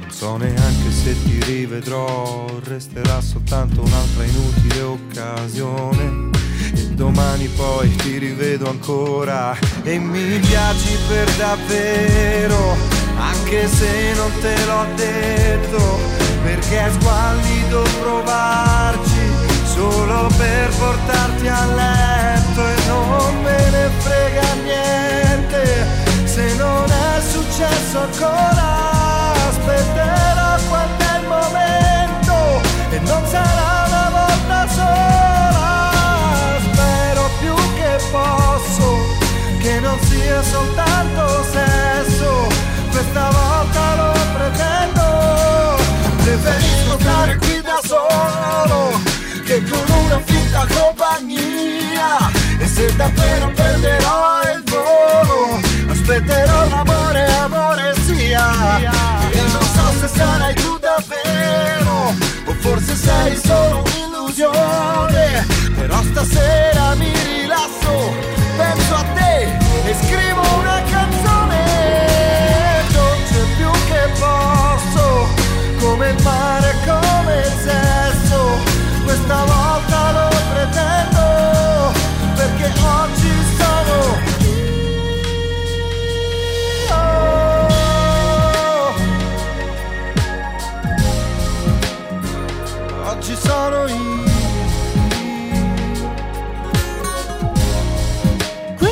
Non so neanche se ti rivedrò, resterà soltanto un'altra inutile occasione. E domani poi ti rivedo ancora e mi piaci per davvero, anche se non te l'ho detto, perché è squallido provarci solo per portarti a letto e non me ne frega niente. Se non è successo ancora aspetterò quando è il momento e non sarà una volta sola. Spero più che posso che non sia soltanto sesso questa volta lo pretendo. Preferisco stare qui da solo che con una finta compagnia. E se davvero perderò il volo aspetterò l'amore amore sia. E non so se sarai tu davvero o forse sei solo un'illusione. Però stasera mi rilasso penso a te e scrivo una canzone come il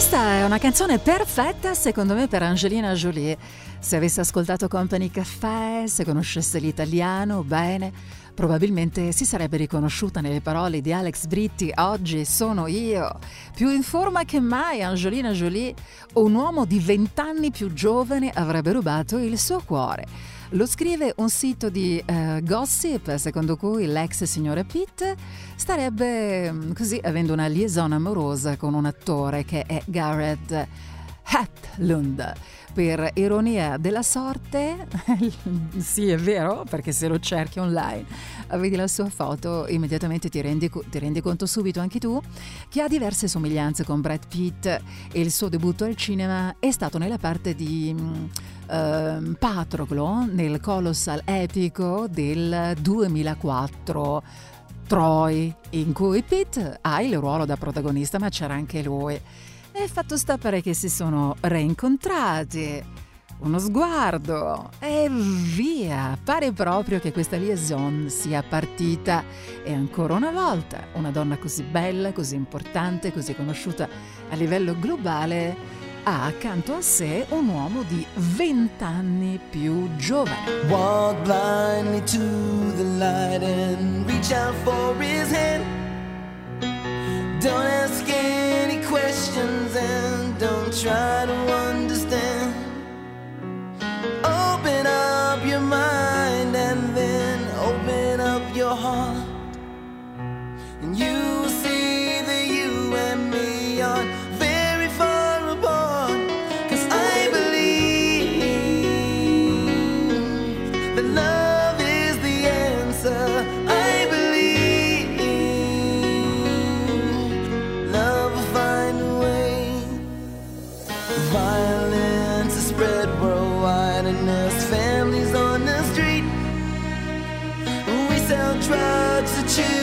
Questa è una canzone perfetta secondo me per Angelina Jolie. Se avesse ascoltato Company Café, se conoscesse l'italiano bene, probabilmente si sarebbe riconosciuta nelle parole di Alex Britti Oggi sono io. Più in forma che mai Angelina Jolie, un uomo di 20 anni più giovane avrebbe rubato il suo cuore. Lo scrive un sito di eh, gossip secondo cui l'ex signore Pitt starebbe mm, così avendo una liaison amorosa con un attore che è Garrett Hatlund. Per ironia della sorte, sì è vero, perché se lo cerchi online, vedi la sua foto, immediatamente ti rendi, ti rendi conto subito anche tu che ha diverse somiglianze con Brad Pitt e il suo debutto al cinema è stato nella parte di ehm, Patroclo nel colossal epico del 2004 Troy, in cui Pitt ha il ruolo da protagonista, ma c'era anche lui. E fatto sta pare che si sono reincontrati. Uno sguardo e via. Pare proprio che questa liaison sia partita e ancora una volta una donna così bella, così importante, così conosciuta a livello globale ha accanto a sé un uomo di 20 anni più giovane. Walk blindly to the light and reach out for his hand. Don't ask any questions and don't try to understand. Open up your mind and then open up your heart. And you see that you and me are to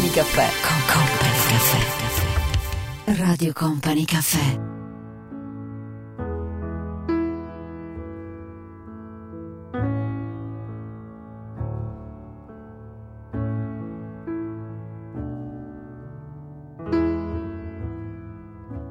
Company Caffè. Con Company Caffè. Radio Company Caffè.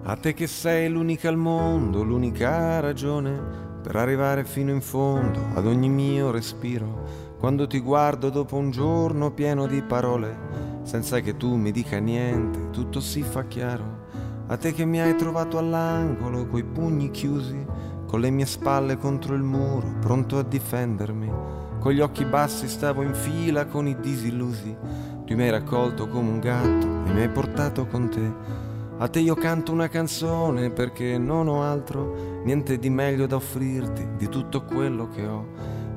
A te che sei l'unica al mondo, l'unica ragione per arrivare fino in fondo ad ogni mio respiro. Quando ti guardo dopo un giorno pieno di parole, senza che tu mi dica niente, tutto si fa chiaro. A te che mi hai trovato all'angolo, coi pugni chiusi, con le mie spalle contro il muro, pronto a difendermi. Con gli occhi bassi stavo in fila con i disillusi. Tu mi hai raccolto come un gatto e mi hai portato con te. A te io canto una canzone perché non ho altro, niente di meglio da offrirti di tutto quello che ho.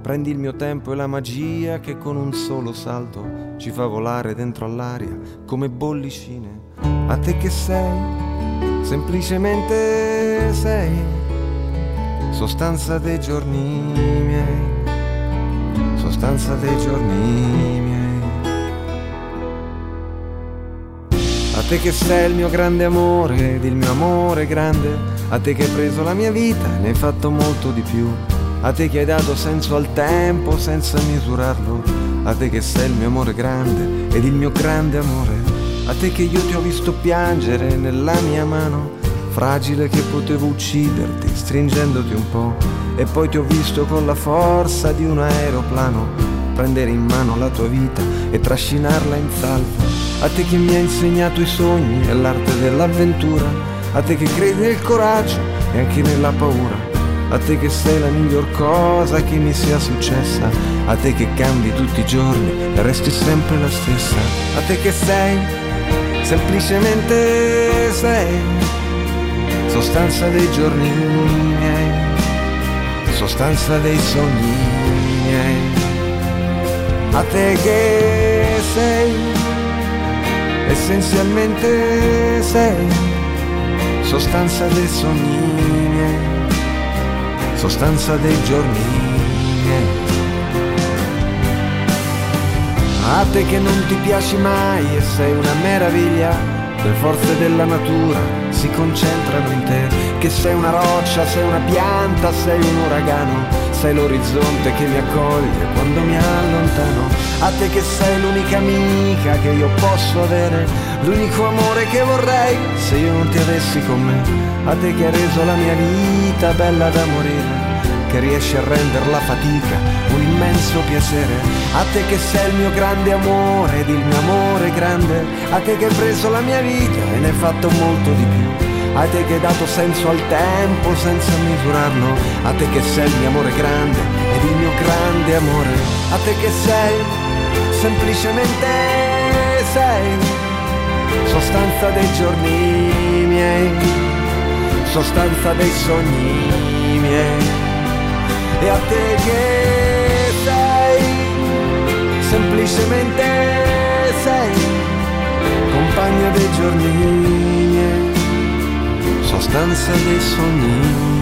Prendi il mio tempo e la magia che con un solo salto ci fa volare dentro all'aria come bollicine. A te che sei, semplicemente sei, sostanza dei giorni miei, sostanza dei giorni miei. A te che sei il mio grande amore ed il mio amore grande, a te che hai preso la mia vita e ne hai fatto molto di più, a te che hai dato senso al tempo senza misurarlo, a te che sei il mio amore grande ed il mio grande amore, a te che io ti ho visto piangere nella mia mano, fragile che potevo ucciderti stringendoti un po', e poi ti ho visto con la forza di un aeroplano. Prendere in mano la tua vita e trascinarla in salvo. A te che mi hai insegnato i sogni e l'arte dell'avventura, a te che credi nel coraggio e anche nella paura, a te che sei la miglior cosa che mi sia successa, a te che cambi tutti i giorni e resti sempre la stessa, a te che sei, semplicemente sei, sostanza dei giorni miei, sostanza dei sogni miei. A te che sei, essenzialmente sei, sostanza dei sogni miei, sostanza dei giorni. A te che non ti piaci mai e sei una meraviglia, le forze della natura si concentrano in te, che sei una roccia, sei una pianta, sei un uragano sei l'orizzonte che mi accoglie quando mi allontano. A te che sei l'unica amica che io posso avere, l'unico amore che vorrei se io non ti avessi con me. A te che hai reso la mia vita bella da morire, che riesci a rendere la fatica un immenso piacere. A te che sei il mio grande amore ed il mio amore grande, a te che hai preso la mia vita e ne hai fatto molto di più. A te che hai dato senso al tempo senza misurarlo, a te che sei il mio amore grande ed il mio grande amore, a te che sei, semplicemente sei, sostanza dei giorni miei, sostanza dei sogni miei, e a te che sei, semplicemente sei, compagno dei giorni miei sostanza dei sogni. Sometimes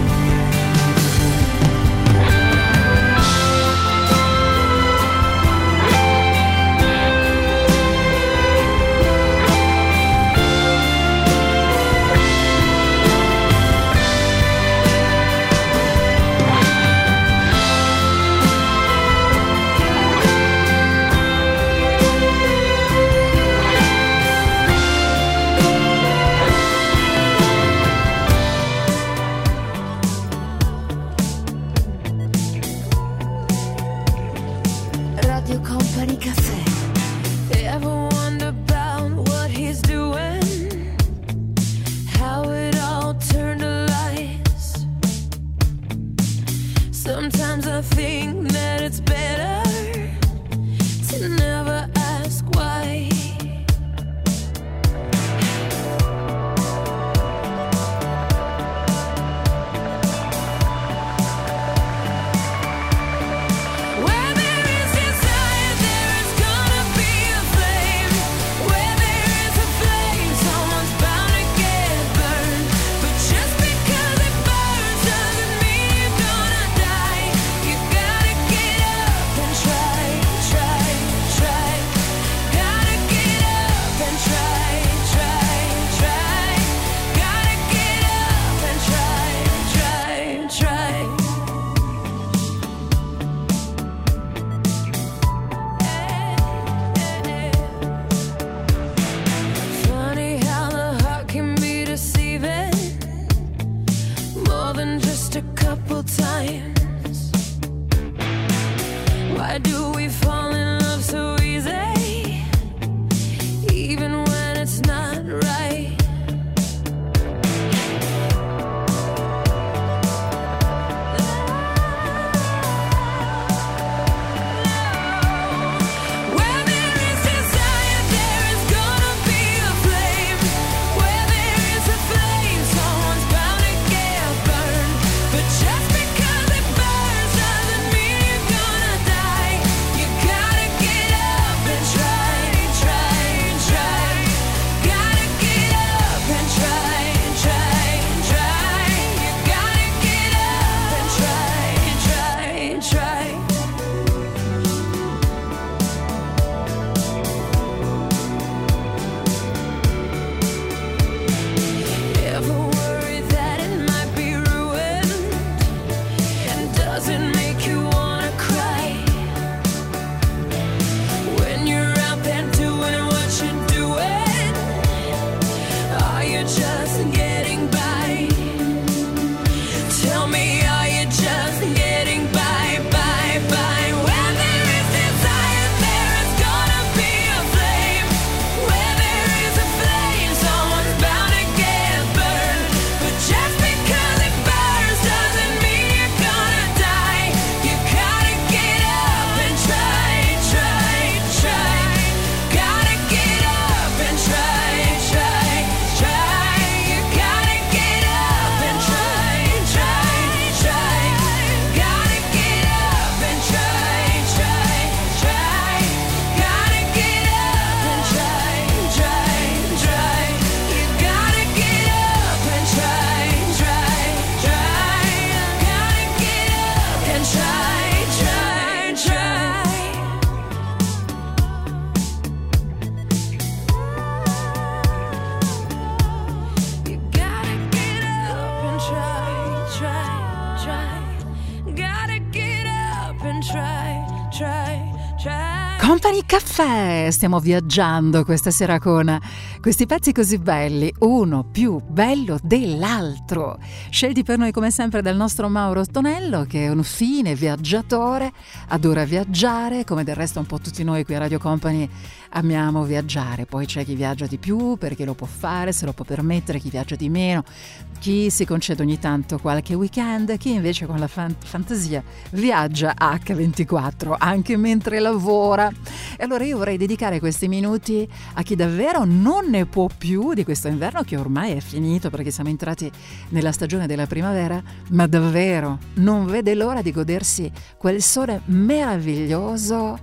Caffè, stiamo viaggiando questa sera con questi pezzi così belli, uno più bello dell'altro, scelti per noi come sempre dal nostro Mauro Tonello che è un fine viaggiatore, adora viaggiare, come del resto un po' tutti noi qui a Radio Company amiamo viaggiare, poi c'è chi viaggia di più perché lo può fare, se lo può permettere, chi viaggia di meno, chi si concede ogni tanto qualche weekend, chi invece con la fan- fantasia viaggia H24 anche mentre lavora. E allora io vorrei dedicare questi minuti a chi davvero non ne può più di questo inverno che ormai è finito perché siamo entrati nella stagione della primavera, ma davvero non vede l'ora di godersi quel sole meraviglioso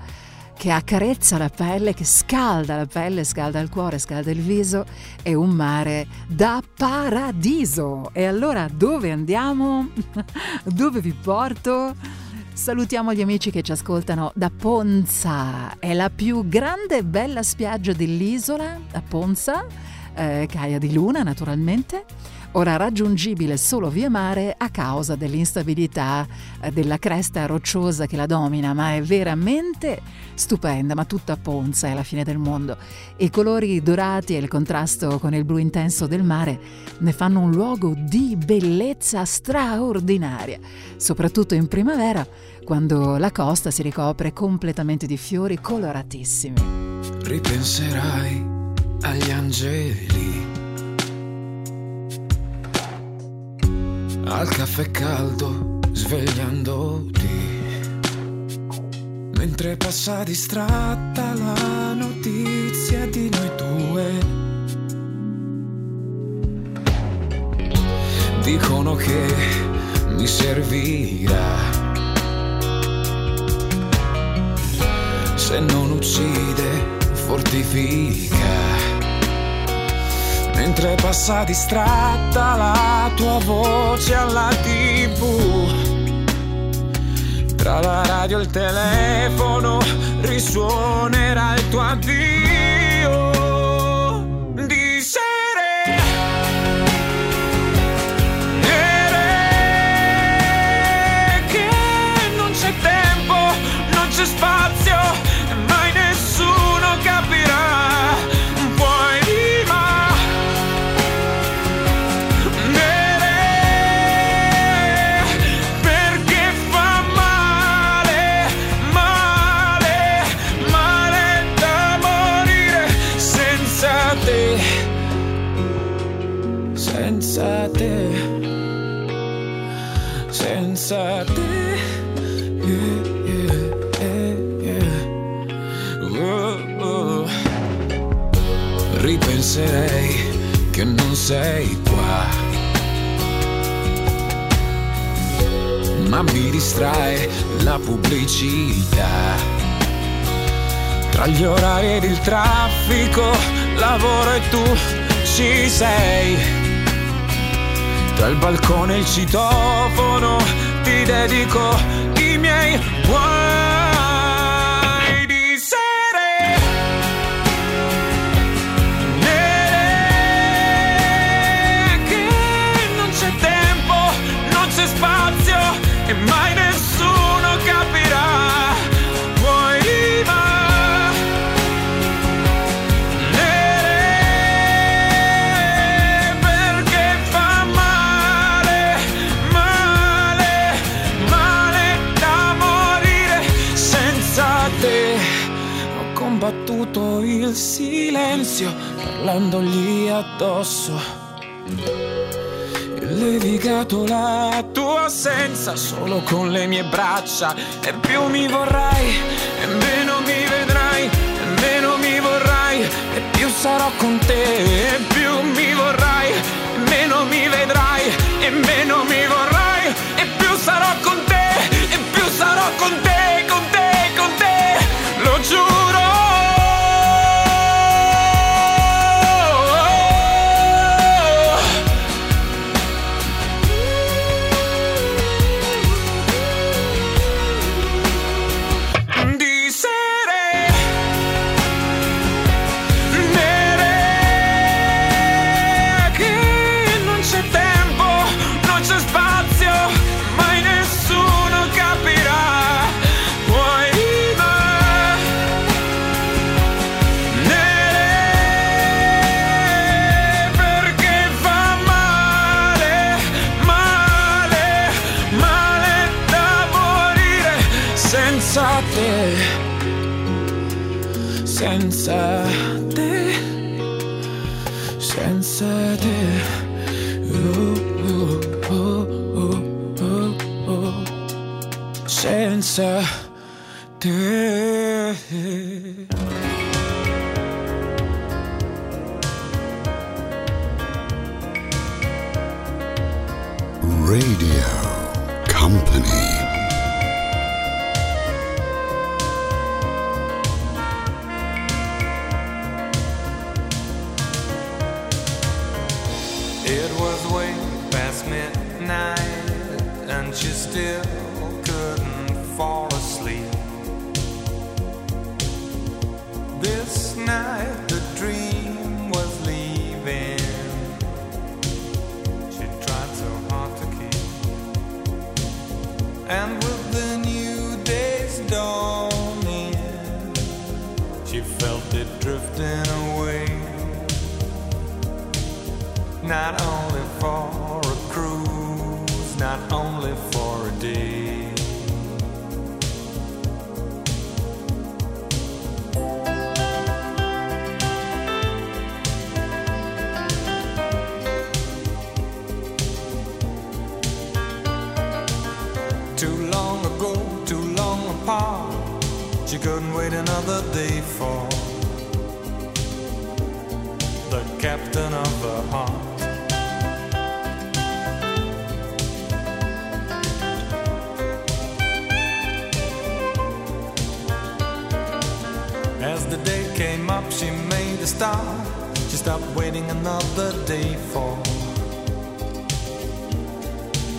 che accarezza la pelle, che scalda la pelle, scalda il cuore, scalda il viso, è un mare da paradiso. E allora dove andiamo? dove vi porto? Salutiamo gli amici che ci ascoltano da Ponza, è la più grande e bella spiaggia dell'isola, a Ponza, eh, Caia di Luna naturalmente ora raggiungibile solo via mare a causa dell'instabilità eh, della cresta rocciosa che la domina, ma è veramente stupenda, ma tutta Ponza è la fine del mondo. I colori dorati e il contrasto con il blu intenso del mare ne fanno un luogo di bellezza straordinaria, soprattutto in primavera, quando la costa si ricopre completamente di fiori coloratissimi. Ripenserai agli angeli, al caffè caldo svegliandoti. Mentre passa distratta la notizia di noi due. Dicono che mi servirà. Se non uccide, fortifica. Mentre passa distratta la tua voce alla tv. Tra la radio e il telefono risuonerà il tuo addio. Sei qua. Ma mi distrae la pubblicità. Tra gli orari ed il traffico, lavoro e tu ci sei. Tra il balcone e il citofono, ti dedico i miei guai il silenzio parlandogli addosso. E levigato la tua assenza solo con le mie braccia. E più mi vorrai, e meno mi vedrai, e meno mi vorrai, e più sarò con te. E più mi vorrai, e meno mi vedrai, e meno mi vorrai, e più sarò con te. E più sarò con te, a start. She stopped waiting another day for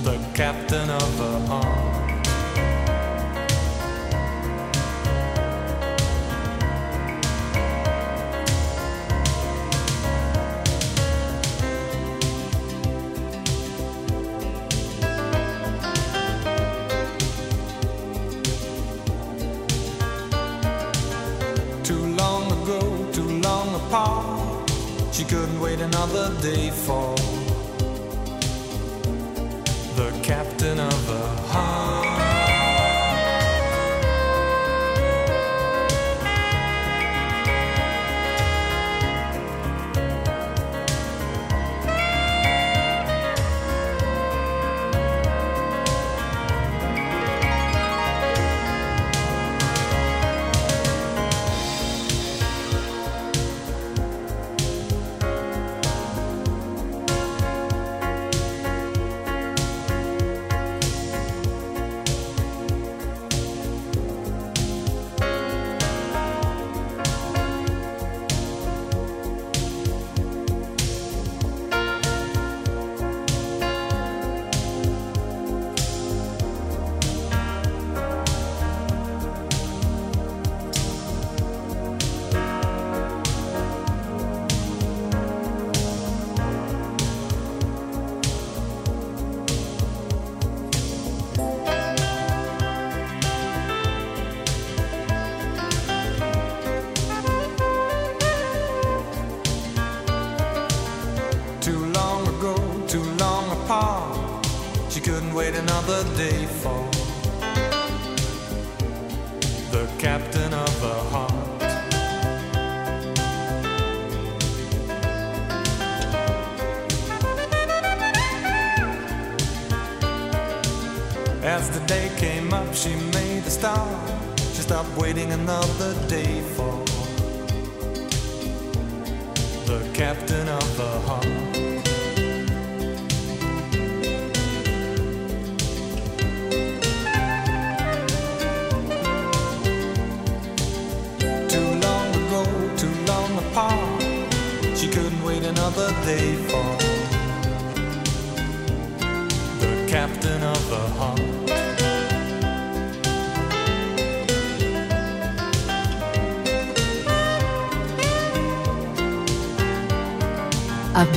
the captain of her another day for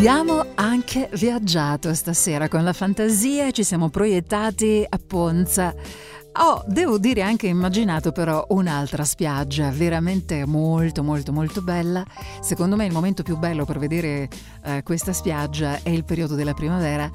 Abbiamo anche viaggiato stasera con la fantasia e ci siamo proiettati a Ponza. Ho, devo dire, anche immaginato però un'altra spiaggia veramente molto molto molto bella. Secondo me il momento più bello per vedere eh, questa spiaggia è il periodo della primavera.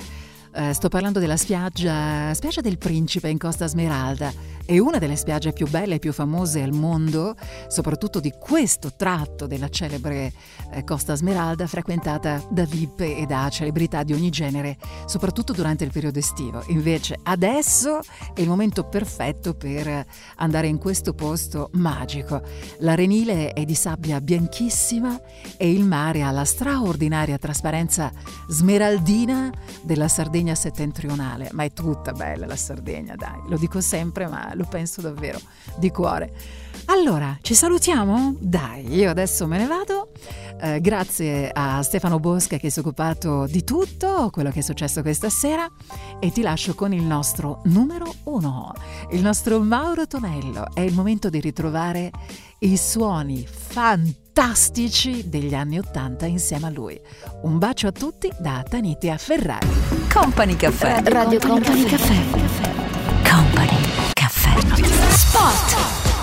Eh, sto parlando della spiaggia, spiaggia del Principe in Costa Smeralda. È una delle spiagge più belle e più famose al mondo, soprattutto di questo tratto della celebre eh, Costa Smeralda, frequentata da VIP e da celebrità di ogni genere, soprattutto durante il periodo estivo. Invece adesso è il momento perfetto per andare in questo posto magico. L'arenile è di sabbia bianchissima e il mare ha la straordinaria trasparenza smeraldina della Sardegna settentrionale. Ma è tutta bella la Sardegna, dai, lo dico sempre, ma lo penso davvero di cuore. Allora, ci salutiamo? Dai, io adesso me ne vado. Eh, grazie a Stefano Bosca che si è occupato di tutto quello che è successo questa sera e ti lascio con il nostro numero uno, il nostro Mauro Tonello. È il momento di ritrovare i suoni fantastici degli anni Ottanta insieme a lui. Un bacio a tutti da Tanitia Ferrari. Company Caffè. Radio Company Caffè. Company Caffè. Spot.